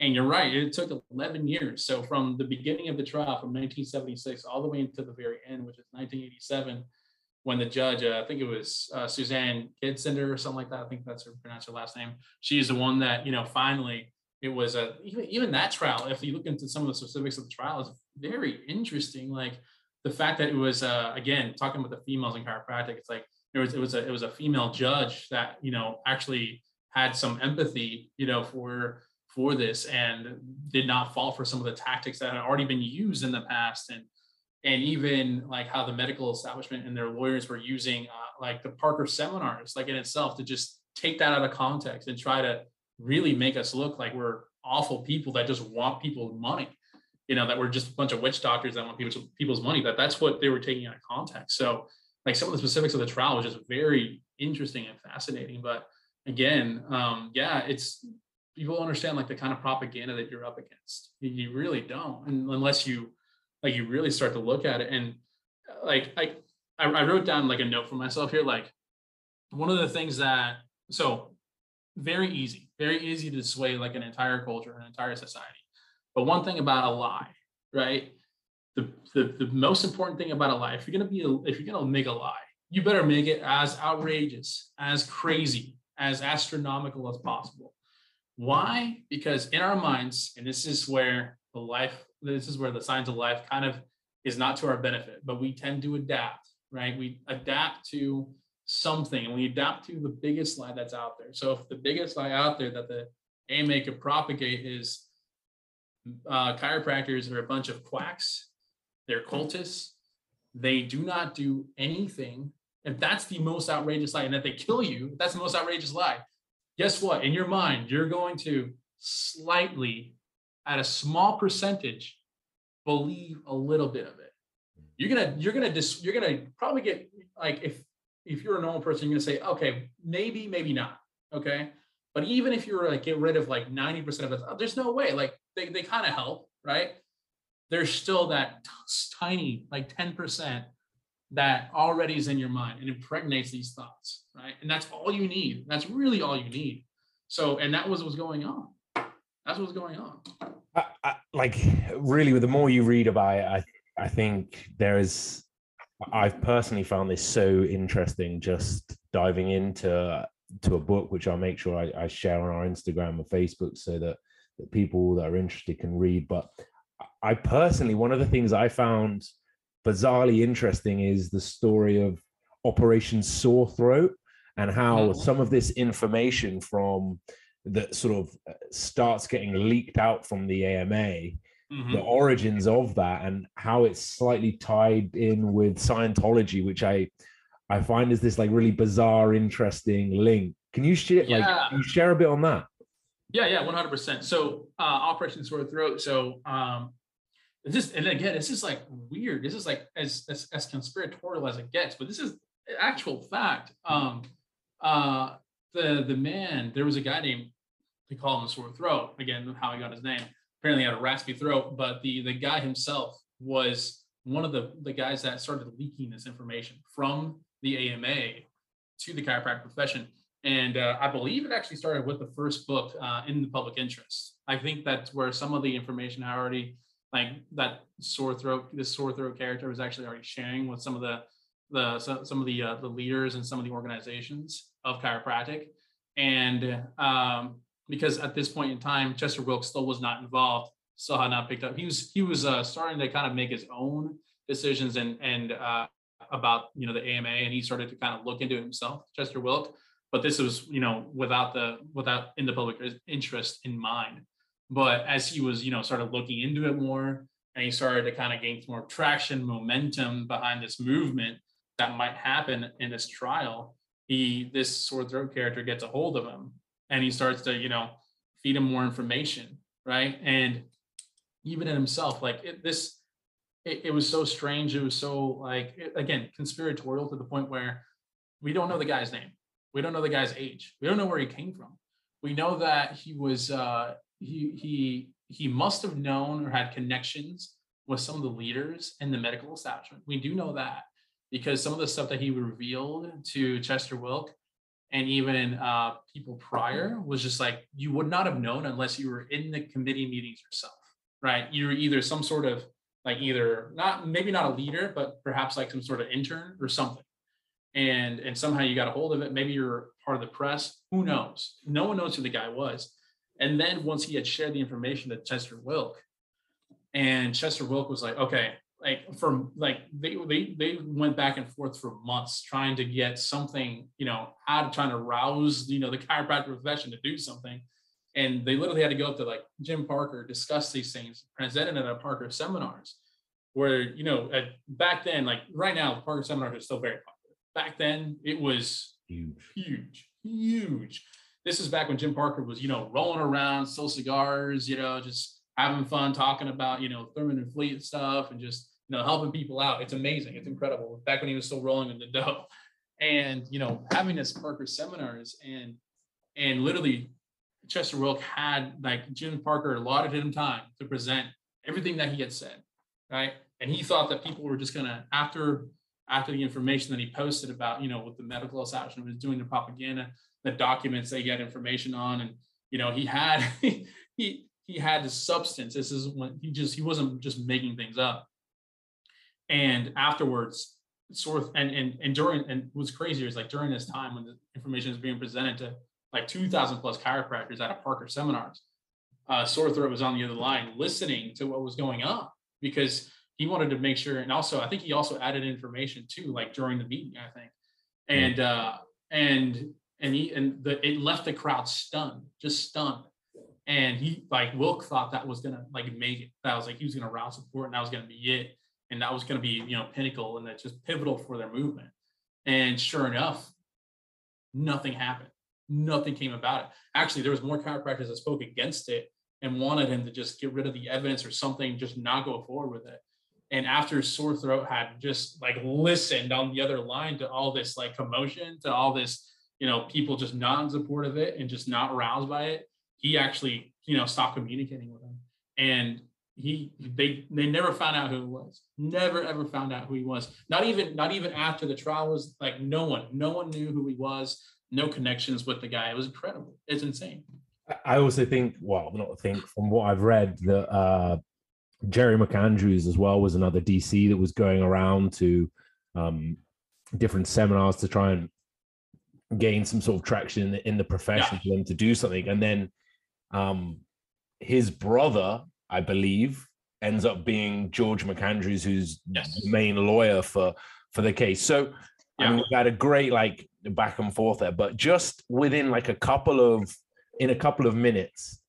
and you're right it took 11 years so from the beginning of the trial from 1976 all the way into the very end which is 1987 when the judge, uh, I think it was uh, Suzanne Kidsender or something like that. I think that's her pronounce her last name. She's the one that you know finally it was a even even that trial. If you look into some of the specifics of the trial, is very interesting. Like the fact that it was uh, again talking about the females in chiropractic. It's like it was it was a it was a female judge that you know actually had some empathy you know for for this and did not fall for some of the tactics that had already been used in the past and and even like how the medical establishment and their lawyers were using uh, like the Parker seminars, like in itself, to just take that out of context and try to really make us look like we're awful people that just want people's money. You know, that we're just a bunch of witch doctors that want people's people's money. That that's what they were taking out of context. So, like some of the specifics of the trial was just very interesting and fascinating. But again, um, yeah, it's people understand like the kind of propaganda that you're up against. You really don't, and unless you like you really start to look at it. And like I, I wrote down like a note for myself here. Like one of the things that so very easy, very easy to sway like an entire culture, an entire society. But one thing about a lie, right? The, the, the most important thing about a lie, if you're gonna be a, if you're gonna make a lie, you better make it as outrageous, as crazy, as astronomical as possible. Why? Because in our minds, and this is where the life, this is where the science of life kind of is not to our benefit, but we tend to adapt, right? We adapt to something and we adapt to the biggest lie that's out there. So if the biggest lie out there that the AMA could propagate is uh, chiropractors are a bunch of quacks, they're cultists, they do not do anything. If that's the most outrageous lie and that they kill you, that's the most outrageous lie. Guess what? In your mind, you're going to slightly, at a small percentage, believe a little bit of it. You're gonna, you're gonna, dis, you're gonna probably get like if if you're a normal person, you're gonna say, okay, maybe, maybe not. Okay. But even if you're like get rid of like 90% of it, there's no way. Like they, they kind of help, right? There's still that t- tiny, like 10% that already is in your mind and impregnates these thoughts, right? And that's all you need. That's really all you need. So, and that was what's going on. That's what's going on. I, I, like really, with the more you read about it, I I think there is I've personally found this so interesting just diving into to a book which I'll make sure I, I, share on our Instagram and Facebook so that, that people that are interested can read. But I personally, one of the things I found bizarrely interesting is the story of Operation Sore Throat and how mm-hmm. some of this information from that sort of uh, starts getting leaked out from the AMA mm-hmm. the origins of that and how it's slightly tied in with Scientology, which I I find is this like really bizarre, interesting link. Can you share yeah. like you share a bit on that? Yeah, yeah, one hundred percent. So uh, Operation Sore Throat. So um, this and again, this is like weird. This is like as, as as conspiratorial as it gets, but this is actual fact. Um, uh, the the man, there was a guy named they call him Sore Throat. Again, how he got his name apparently had a raspy throat, but the the guy himself was one of the the guys that started leaking this information from the AMA to the chiropractic profession. And uh, I believe it actually started with the first book uh, in the public interest. I think that's where some of the information I already like that sore throat, this sore throat character was actually already sharing with some of the the some of the uh, the leaders and some of the organizations of chiropractic. And um, because at this point in time, Chester Wilkes still was not involved, still had not picked up. He was he was uh, starting to kind of make his own decisions and and uh, about you know the AMA, and he started to kind of look into himself, Chester Wilk. But this was you know without the without in the public interest in mind. But as he was you know started looking into it more, and he started to kind of gain more traction, momentum behind this movement that might happen in this trial. He this sore throat character gets a hold of him and he starts to you know feed him more information right? And even in himself like it, this it, it, was so strange. It was so like it, again conspiratorial to the point where we don't know the guy's name. We don't know the guy's age. We don't know where he came from. We know that he was uh he he must have known or had connections with some of the leaders in the medical establishment we do know that because some of the stuff that he revealed to chester wilk and even uh, people prior was just like you would not have known unless you were in the committee meetings yourself, right? You're either some sort of like either not maybe not a leader, but perhaps like some sort of intern or something, and and somehow you got a hold of it. Maybe you're part of the press. Who knows? No one knows who the guy was. And then once he had shared the information to Chester Wilk, and Chester Wilk was like, okay, like from like they, they they went back and forth for months trying to get something you know how to trying to rouse you know the chiropractic profession to do something and they literally had to go up to like jim parker discuss these things presented at a parker seminars where you know at, back then like right now the parker seminars are still very popular back then it was Huge. huge, huge. This is back when Jim Parker was, you know, rolling around, still cigars, you know, just having fun, talking about, you know, Thurman and Fleet and stuff and just, you know, helping people out. It's amazing. It's incredible. Back when he was still rolling in the dough. And, you know, having this Parker seminars and and literally Chester Wilk had like Jim Parker allotted him time to present everything that he had said. Right. And he thought that people were just gonna after after the information that he posted about, you know, what the medical establishment was doing the propaganda, the documents they get information on, and you know, he had he he had the substance. This is when he just he wasn't just making things up. And afterwards, sort of and and and during and what's crazier is like during this time when the information is being presented to like 2,000 plus chiropractors at a Parker seminars, uh, Sore Throat was on the other line listening to what was going on because he wanted to make sure and also i think he also added information too like during the meeting i think and uh and and he and the it left the crowd stunned just stunned. And he like wilk thought that was gonna like make it that was like he was gonna rouse support and that was gonna be it. And that was gonna be you know pinnacle and that's just pivotal for their movement. And sure enough nothing happened. Nothing came about it. Actually there was more chiropractors that spoke against it and wanted him to just get rid of the evidence or something just not go forward with it. And after sore throat had just like listened on the other line to all this like commotion to all this you know people just not in support of it and just not aroused by it he actually you know stopped communicating with them. And he they they never found out who it was. Never ever found out who he was. Not even not even after the trial was like no one no one knew who he was. No connections with the guy. It was incredible. It's insane. I also think well not think from what i've read that uh Jerry McAndrews as well was another DC that was going around to um, different seminars to try and gain some sort of traction in the, in the profession yeah. for them to do something. And then um, his brother, I believe, ends up being George McAndrews, who's yes. the main lawyer for for the case. So yeah. I mean, we had a great like back and forth there, but just within like a couple of in a couple of minutes,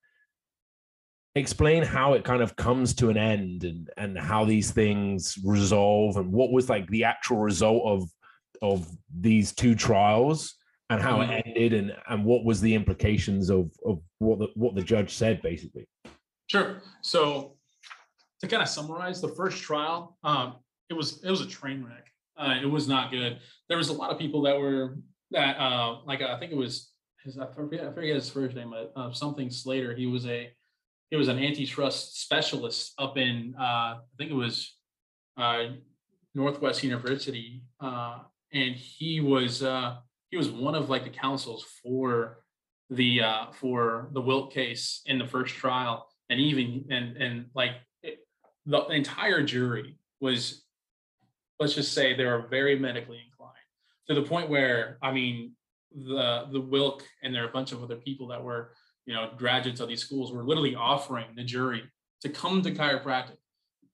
explain how it kind of comes to an end and and how these things resolve and what was like the actual result of of these two trials and how mm-hmm. it ended and and what was the implications of of what the what the judge said basically. Sure. So to kind of summarize the first trial um it was it was a train wreck. Uh, it was not good. There was a lot of people that were that uh like i think it was his i forget, I forget his first name uh, something slater. He was a he was an antitrust specialist up in uh, I think it was uh, Northwest University, uh, and he was uh, he was one of like the counsels for the uh, for the Wilk case in the first trial, and even and and like it, the entire jury was let's just say they were very medically inclined to the point where I mean the the Wilk and there are a bunch of other people that were you know, graduates of these schools were literally offering the jury to come to chiropractic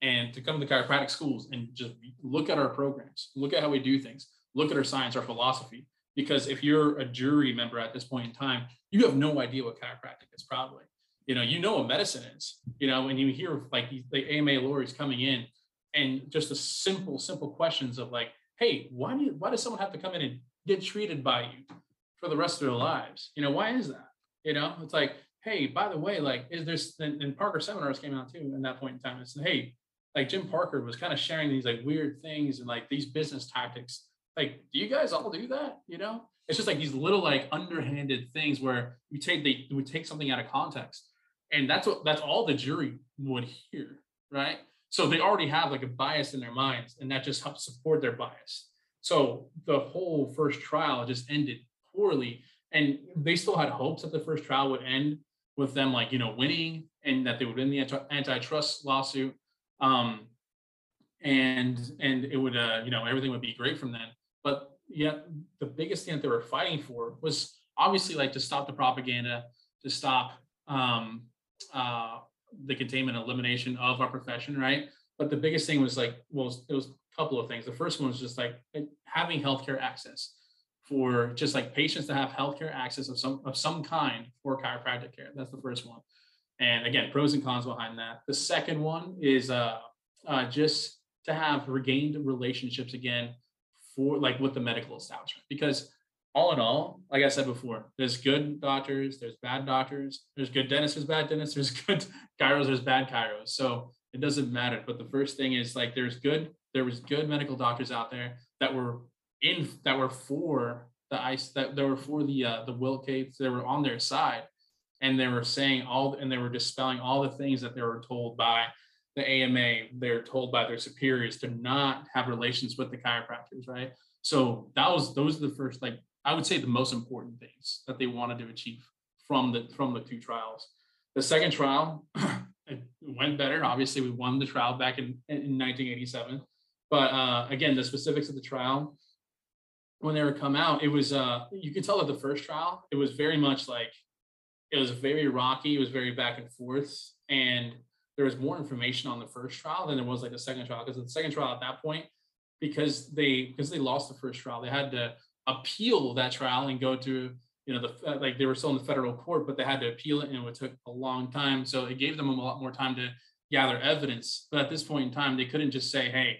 and to come to chiropractic schools and just look at our programs, look at how we do things, look at our science, our philosophy. Because if you're a jury member at this point in time, you have no idea what chiropractic is probably. You know, you know what medicine is, you know, and you hear like the AMA lawyers coming in and just the simple, simple questions of like, hey, why do you, why does someone have to come in and get treated by you for the rest of their lives? You know, why is that? You know, it's like, hey, by the way, like, is there's and, Parker seminars came out too in that point in time. It's hey, like Jim Parker was kind of sharing these like weird things and like these business tactics. Like, do you guys all do that? You know, it's just like these little like underhanded things where you take they would take something out of context, and that's what that's all the jury would hear, right? So they already have like a bias in their minds, and that just helps support their bias. So the whole first trial just ended poorly and they still had hopes that the first trial would end with them like you know winning and that they would win the antitrust lawsuit um, and and it would uh, you know everything would be great from then but yet the biggest thing that they were fighting for was obviously like to stop the propaganda to stop um, uh, the containment elimination of our profession right but the biggest thing was like well it was a couple of things the first one was just like having healthcare access for just like patients to have healthcare access of some of some kind for chiropractic care. That's the first one. And again, pros and cons behind that. The second one is uh, uh, just to have regained relationships again for like with the medical establishment because all in all, like I said before, there's good doctors, there's bad doctors, there's good dentists, there's bad dentists, there's good chiros, there's bad chiros. So it doesn't matter. But the first thing is like there's good, there was good medical doctors out there that were in that were for the ice that they were for the uh, the Wilk case. They were on their side, and they were saying all and they were dispelling all the things that they were told by the AMA. They're told by their superiors to not have relations with the chiropractors, right? So that was those are the first like I would say the most important things that they wanted to achieve from the from the two trials. The second trial it went better. Obviously, we won the trial back in, in 1987. But uh, again, the specifics of the trial, when they were come out, it was uh, you could tell that the first trial, it was very much like it was very rocky, it was very back and forth, and there was more information on the first trial than there was like the second trial. Because the second trial at that point, because they because they lost the first trial, they had to appeal that trial and go to you know the uh, like they were still in the federal court but they had to appeal it and it took a long time so it gave them a lot more time to gather evidence. But at this point in time they couldn't just say hey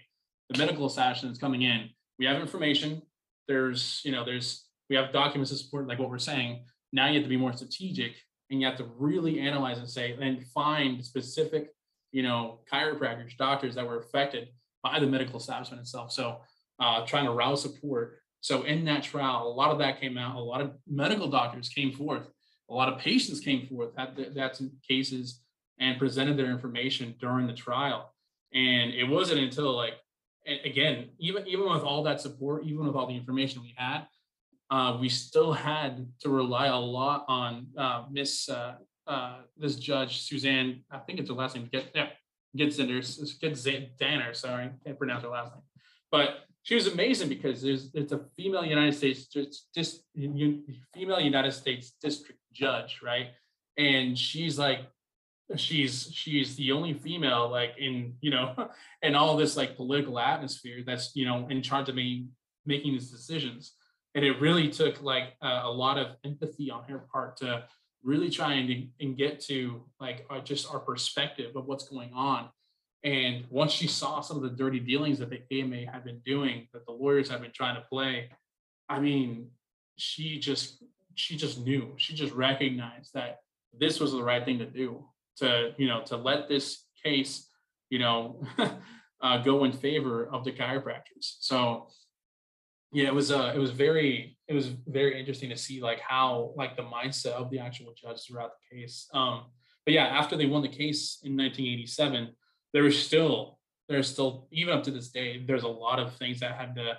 the medical assassin is coming in. We have information. There's you know there's we have documents to support like what we're saying. Now you have to be more strategic and you have to really analyze and say and find specific you know chiropractors doctors that were affected by the medical establishment itself so uh, trying to rouse support so in that trial, a lot of that came out. A lot of medical doctors came forth. A lot of patients came forth, had some cases and presented their information during the trial. And it wasn't until like, again, even even with all that support, even with all the information we had, uh, we still had to rely a lot on uh, Miss uh, uh, this judge Suzanne. I think it's her last name. Get yeah, Getzaner. Danner. Sorry, can't pronounce her last name. But she was amazing because there's it's a female United States just just female United States district judge, right? And she's like she's she's the only female like in you know in all this like political atmosphere that's you know in charge of me making these decisions and it really took like a, lot of empathy on her part to really try and, and get to like uh, just our perspective of what's going on and once she saw some of the dirty dealings that the AMA had been doing, that the lawyers had been trying to play, I mean, she just she just knew, she just recognized that this was the right thing to do to you know to let this case you know uh, go in favor of the chiropractors. So yeah, it was uh it was very it was very interesting to see like how like the mindset of the actual judge throughout the case. Um, but yeah, after they won the case in 1987 there was still there's still even up to this day there's a lot of things that had to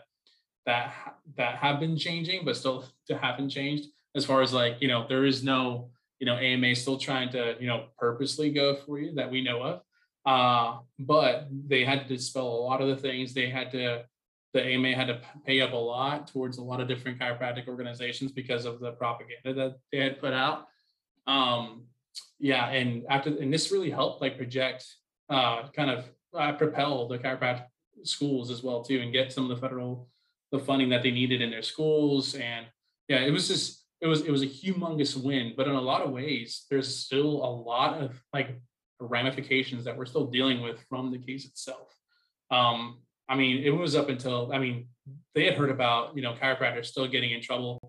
that that have been changing but still to haven't changed. As far as like you know there is no you know ama still trying to you know purposely go for you that we know of. Uh but they had to dispel a lot of the things. They had to the ama had to pay up a lot towards a lot of different chiropractic organizations because of the propaganda that they had put out um yeah and after and this really helped like project uh, kind of uh, propel the chiropractic schools as well too, and get some of the federal the funding that they needed in their schools. And yeah, it was just it was it was a humongous win. But in a lot of ways, there's still a lot of like ramifications that we're still dealing with from the case itself. Um, I mean, it was up until I mean they had heard about you know chiropractors still getting in trouble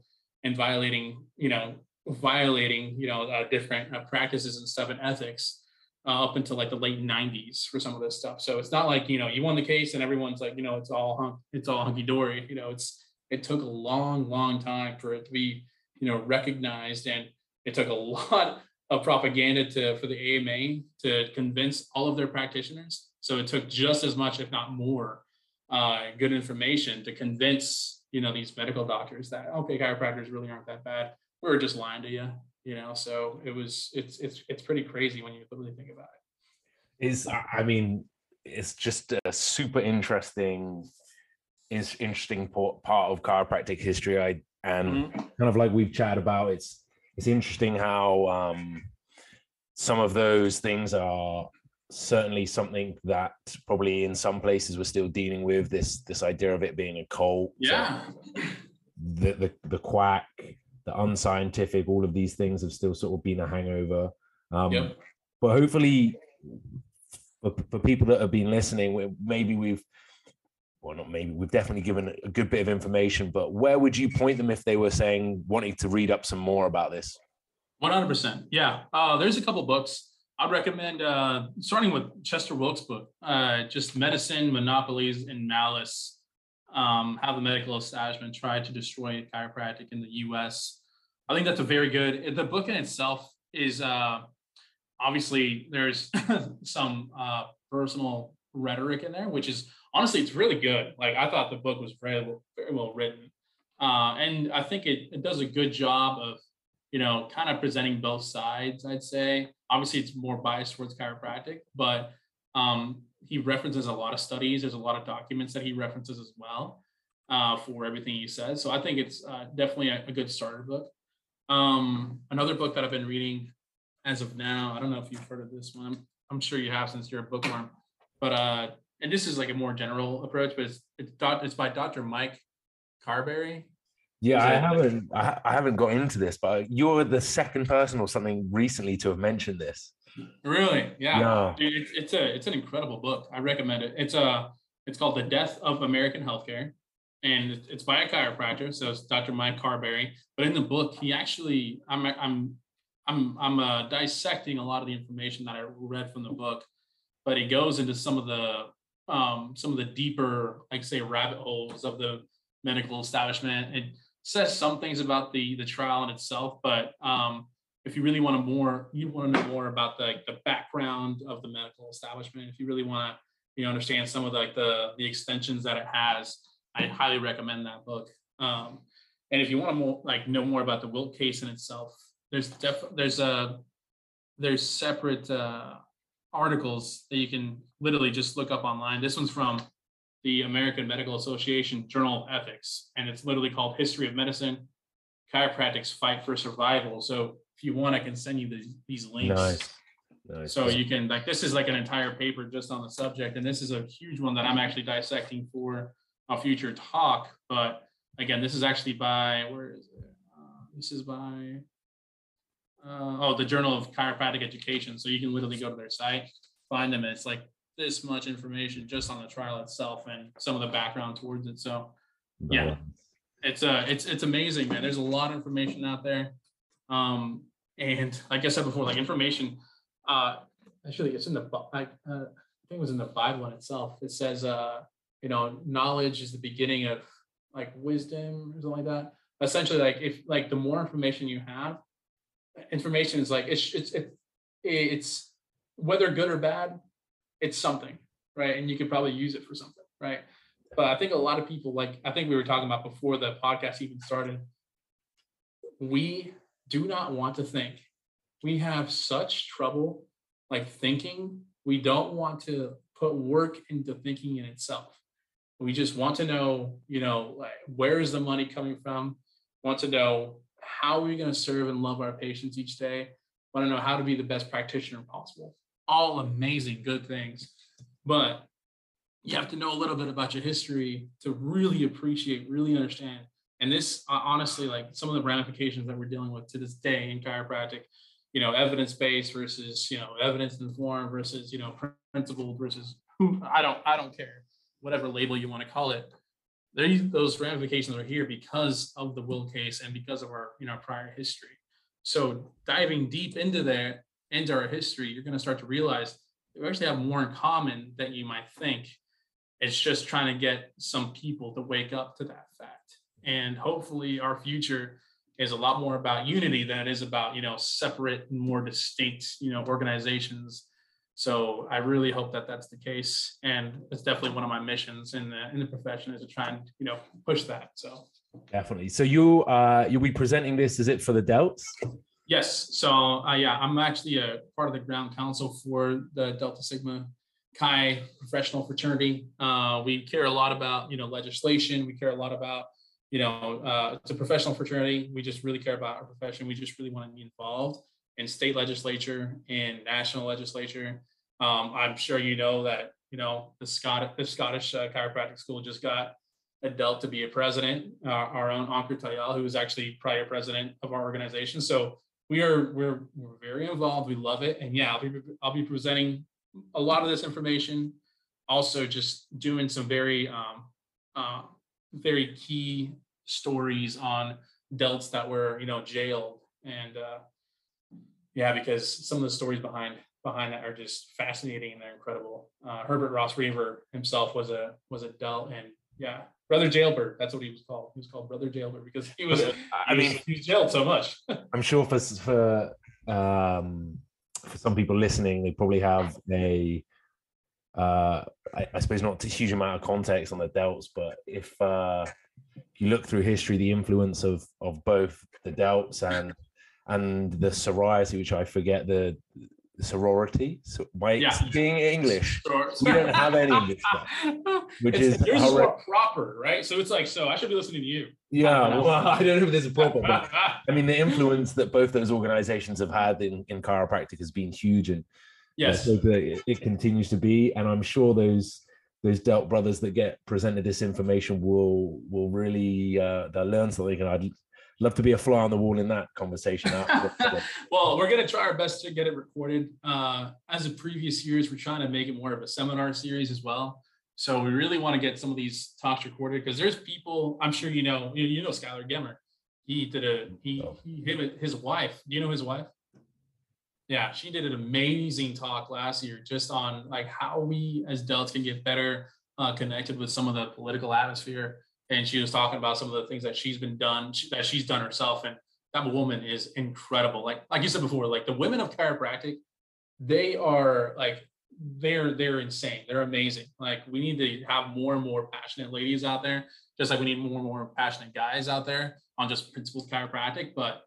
and violating you know violating you know uh, different uh, practices and stuff and ethics uh, up until like the late 90s for some of this stuff. So it's not like, you know, you won the case and everyone's like, you know, it's all hunk, it's all hunky dory. You know, it's it took a long, long time for it to be, you know, recognized. And it took a lot of propaganda to for the AMA to convince all of their practitioners. So it took just as much, if not more, uh, good information to convince, you know, these medical doctors that okay, chiropractors really aren't that bad. We are just lying to you you know so it was it's it's it's pretty crazy when you really think about it is i mean it's just a super interesting is interesting part of chiropractic history i and mm-hmm. kind of like we've chatted about it's it's interesting how um some of those things are certainly something that probably in some places we're still dealing with this this idea of it being a cult yeah the the, the quack the unscientific, all of these things have still sort of been a hangover. Um, yep. But hopefully, for, for people that have been listening, maybe we've well, not maybe we've definitely given a good bit of information, but where would you point them if they were saying wanting to read up some more about this? 100%. Yeah. Uh, there's a couple books. I'd recommend uh, starting with Chester Wilk's book, uh, just Medicine, Monopolies, and Malice um, How the Medical Establishment Tried to Destroy Chiropractic in the US. I think that's a very good, the book in itself is uh, obviously there's some uh, personal rhetoric in there, which is honestly, it's really good. Like I thought the book was very, very well written. Uh, and I think it, it does a good job of, you know, kind of presenting both sides, I'd say. Obviously, it's more biased towards chiropractic, but um, he references a lot of studies. There's a lot of documents that he references as well uh, for everything he says. So I think it's uh, definitely a, a, good starter book. Um, another book that I've been reading as of now, I don't know if you've heard of this one. I'm sure you have since you're a bookworm, but uh, and this is like a more general approach, but it's it's, it's by Dr. Mike Carberry. Yeah, I haven't I, I haven't got into this, but you're the second person or something recently to have mentioned this. Really? Yeah. yeah. Dude, it's, it's a it's an incredible book. I recommend it. It's a it's called The Death of American Healthcare. And it's by a chiropractor, so it's Dr. Mike Carberry. But in the book, he actually I'm I'm I'm I'm uh, dissecting a lot of the information that I read from the book, but he goes into some of the um, some of the deeper, like say, rabbit holes of the medical establishment. It says some things about the the trial in itself, but um, if you really want to more, you want to know more about the the background of the medical establishment. If you really want to, you know, understand some of the, like the the extensions that it has, I highly recommend that book. Um, and if you want to more like know more about the Wilk case in itself, there's def there's a there's separate uh, articles that you can literally just look up online. This one's from the American Medical Association Journal of Ethics, and it's literally called History of Medicine, Chiropractic's Fight for Survival. So if you want, I can send you these, these links. Nice. Nice. So you can like this is like an entire paper just on the subject, and this is a huge one that I'm actually dissecting for a future talk. But again, this is actually by where is it? Uh, this is by uh, oh, the Journal of Chiropractic Education. So you can literally go to their site, find them, and it's like this much information just on the trial itself and some of the background towards it. So, yeah, it's uh, it's it's amazing, man. There's a lot of information out there, um, and like I said before, like information. Uh, actually, it's in the I, uh, I think it was in the Bible in itself. It says, uh, you know, knowledge is the beginning of like wisdom or something like that. Essentially, like if like the more information you have, information is like it's it's it, it's whether good or bad, it's something, right? And you could probably use it for something, right? But I think a lot of people like I think we were talking about before the podcast even started. We do not want to think. We have such trouble like thinking. We don't want to put work into thinking in itself. We just want to know, you know, like where is the money coming from? Want to know how are we going to serve and love our patients each day? Want to know how to be the best practitioner possible. All amazing, good things. But you have to know a little bit about your history to really appreciate, really understand. And this, uh, honestly, like some of the ramifications that we're dealing with to this day in chiropractic, you know, evidence-based versus, you know, evidence-informed versus, you know, principled versus who I don't, I don't care, whatever label you want to call it These, those ramifications are here because of the Wilk case and because of our you know prior history. So diving deep into that, into our history, you're going to start to realize we actually have more in common than you might think. It's just trying to get some people to wake up to that fact. And hopefully our future is a lot more about unity than it is about, you know, separate more distinct, you know, organizations so I really hope that that's the case, and it's definitely one of my missions in the in the profession is to try and you know push that. So definitely. So you uh you'll be presenting this. Is it for the Delts? Yes. So uh, yeah, I'm actually a part of the Grand Council for the Delta Sigma Chi professional fraternity. Uh, we care a lot about you know legislation. We care a lot about you know uh, it's a professional fraternity. We just really care about our profession. We just really want to be involved in state legislature and national legislature. Um, I'm sure you know that you know the Scottish the Scottish uh, chiropractic school just got a Delt to be a president. Uh, our own Ankur Tayal, who was actually prior president of our organization. So we are we're we're very involved. We love it, and yeah, I'll be I'll be presenting a lot of this information. Also just doing some very um, uh, very key stories on delts that were you know jailed. And uh, yeah because some of the stories behind behind that are just fascinating and they're incredible. Uh, herbert ross reaver himself was a was a delt and yeah brother jailbird that's what he was called. He was called brother jailbird because he was i mean he was jailed so much. I'm sure for for um for some people listening they probably have a uh, I, I, suppose not a huge amount of context on the delts, but if uh, you look through history, the influence of of both the delts and and the sorority, which I forget the sorority. So by yeah. being English, we don't have any English stuff, which it's, is more proper, right? So it's like, so I should be listening to you. Yeah, I well, I don't know if there's a proper, but I mean, the influence that both those organizations have had in, in chiropractic has been huge, and Yes, it, it continues to be, and I'm sure those those Delt brothers that get presented this information will will really uh, they'll learn something, and I'd love to be a fly on the wall in that conversation. well, we're gonna try our best to get it recorded. Uh, as of previous years, we're trying to make it more of a seminar series as well. So we really want to get some of these talks recorded because there's people I'm sure you know you, you know Skylar Gemmer. He did a he, oh. he him his wife. Do you know his wife? Yeah, she did an amazing talk last year just on like how we as delts can get better uh, connected with some of the political atmosphere. And she was talking about some of the things that she's been done, that she's done herself. And that woman is incredible. Like, like you said before, like the women of chiropractic, they are like, they're, they're insane. They're amazing. Like we need to have more and more passionate ladies out there, just like we need more and more passionate guys out there on just principles chiropractic. But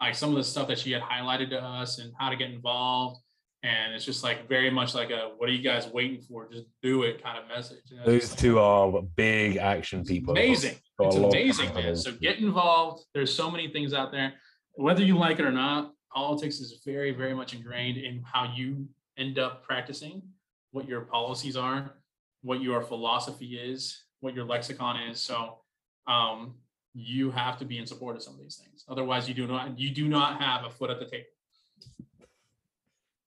like some of the stuff that she had highlighted to us and how to get involved. And it's just like very much like a what are you guys waiting for? Just do it kind of message. You know, Those two are big action people. Amazing. It's amazing, man. So get involved. There's so many things out there. Whether you like it or not, politics is very, very much ingrained in how you end up practicing, what your policies are, what your philosophy is, what your lexicon is. So um, you have to be in support of some of these things. Otherwise, you do not you do not have a foot at the table.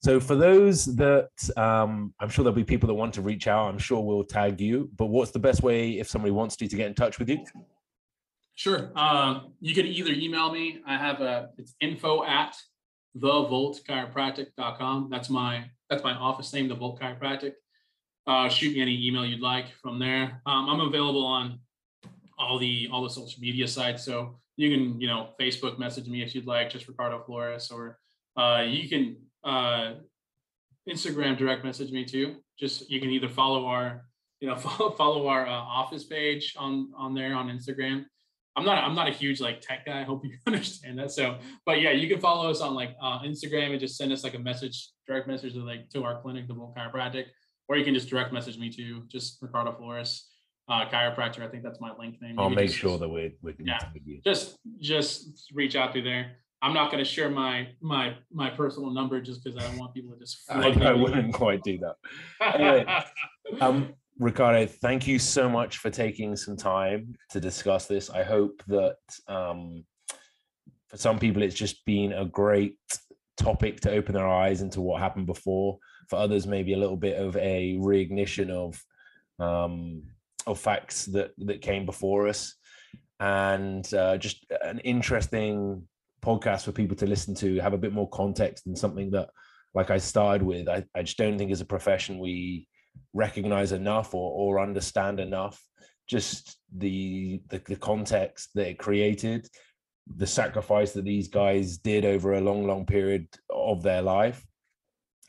So for those that um, I'm sure there'll be people that want to reach out. I'm sure we'll tag you. But what's the best way if somebody wants to to get in touch with you? Sure. Um, you can either email me. I have a it's info at thevoltchiropractic.com. That's my that's my office name, the Volt Chiropractic. Uh, shoot me any email you'd like from there. Um, I'm available on all the all the social media sites. So you can you know Facebook message me if you'd like, just Ricardo Flores, or uh, you can uh, Instagram direct message me too. Just you can either follow our you know follow, follow our uh, office page on on there on Instagram. I'm not I'm not a huge like tech guy. I hope you understand that. So, but yeah, you can follow us on like uh, Instagram and just send us like a message, direct message to like to our clinic, the Volt Chiropractic, or you can just direct message me to just Ricardo Flores uh, chiropractor. I think that's my link name. I'll make just, sure that we're, we're yeah, just just reach out through there. I'm not going to share my my my personal number just because I don't want people to just. I, I wouldn't quite do that. anyway, um, Ricardo, thank you so much for taking some time to discuss this. I hope that um, for some people it's just been a great topic to open their eyes into what happened before. For others, maybe a little bit of a reignition of um, of facts that that came before us, and uh, just an interesting podcast for people to listen to, have a bit more context and something that, like I started with, I, I just don't think as a profession we recognize enough or or understand enough. Just the, the the context that it created, the sacrifice that these guys did over a long, long period of their life.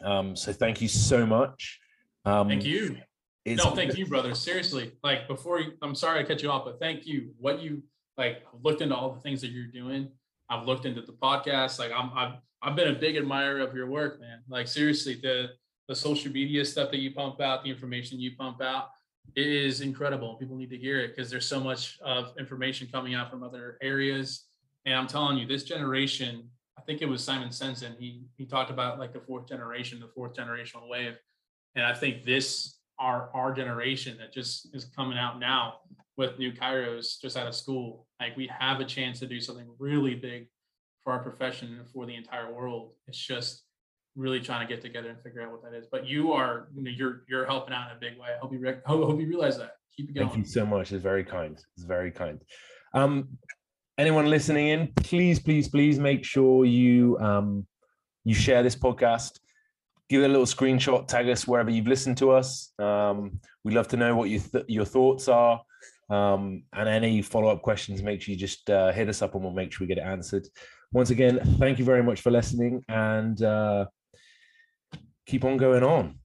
Um, so thank you so much. Um, thank you. No, thank you, brother. Seriously, like before, you, I'm sorry I cut you off, but thank you. What you like looked into all the things that you're doing. I've looked into the podcast. Like I'm, I've, I've been a big admirer of your work, man. Like seriously, the the social media stuff that you pump out, the information you pump out, is incredible. People need to hear it because there's so much of information coming out from other areas. And I'm telling you, this generation, I think it was Simon Sensen. He he talked about like the fourth generation, the fourth generational wave. And I think this our our generation that just is coming out now with new chiros just out of school like we have a chance to do something really big for our profession and for the entire world it's just really trying to get together and figure out what that is. But you are, you know, you're you're helping out in a big way. I hope you rec- hope, you realize that. Keep it going. Thank you so much. It's very kind. It's very kind. Um, anyone listening in, please, please, please make sure you um, you share this podcast. Give it a little screenshot. Tag us wherever you've listened to us. Um, we'd love to know what you th- your thoughts are. Um, and any follow up questions, make sure you just uh, hit us up and we'll make sure we get it answered. Once again, thank you very much for listening and uh, keep on going on.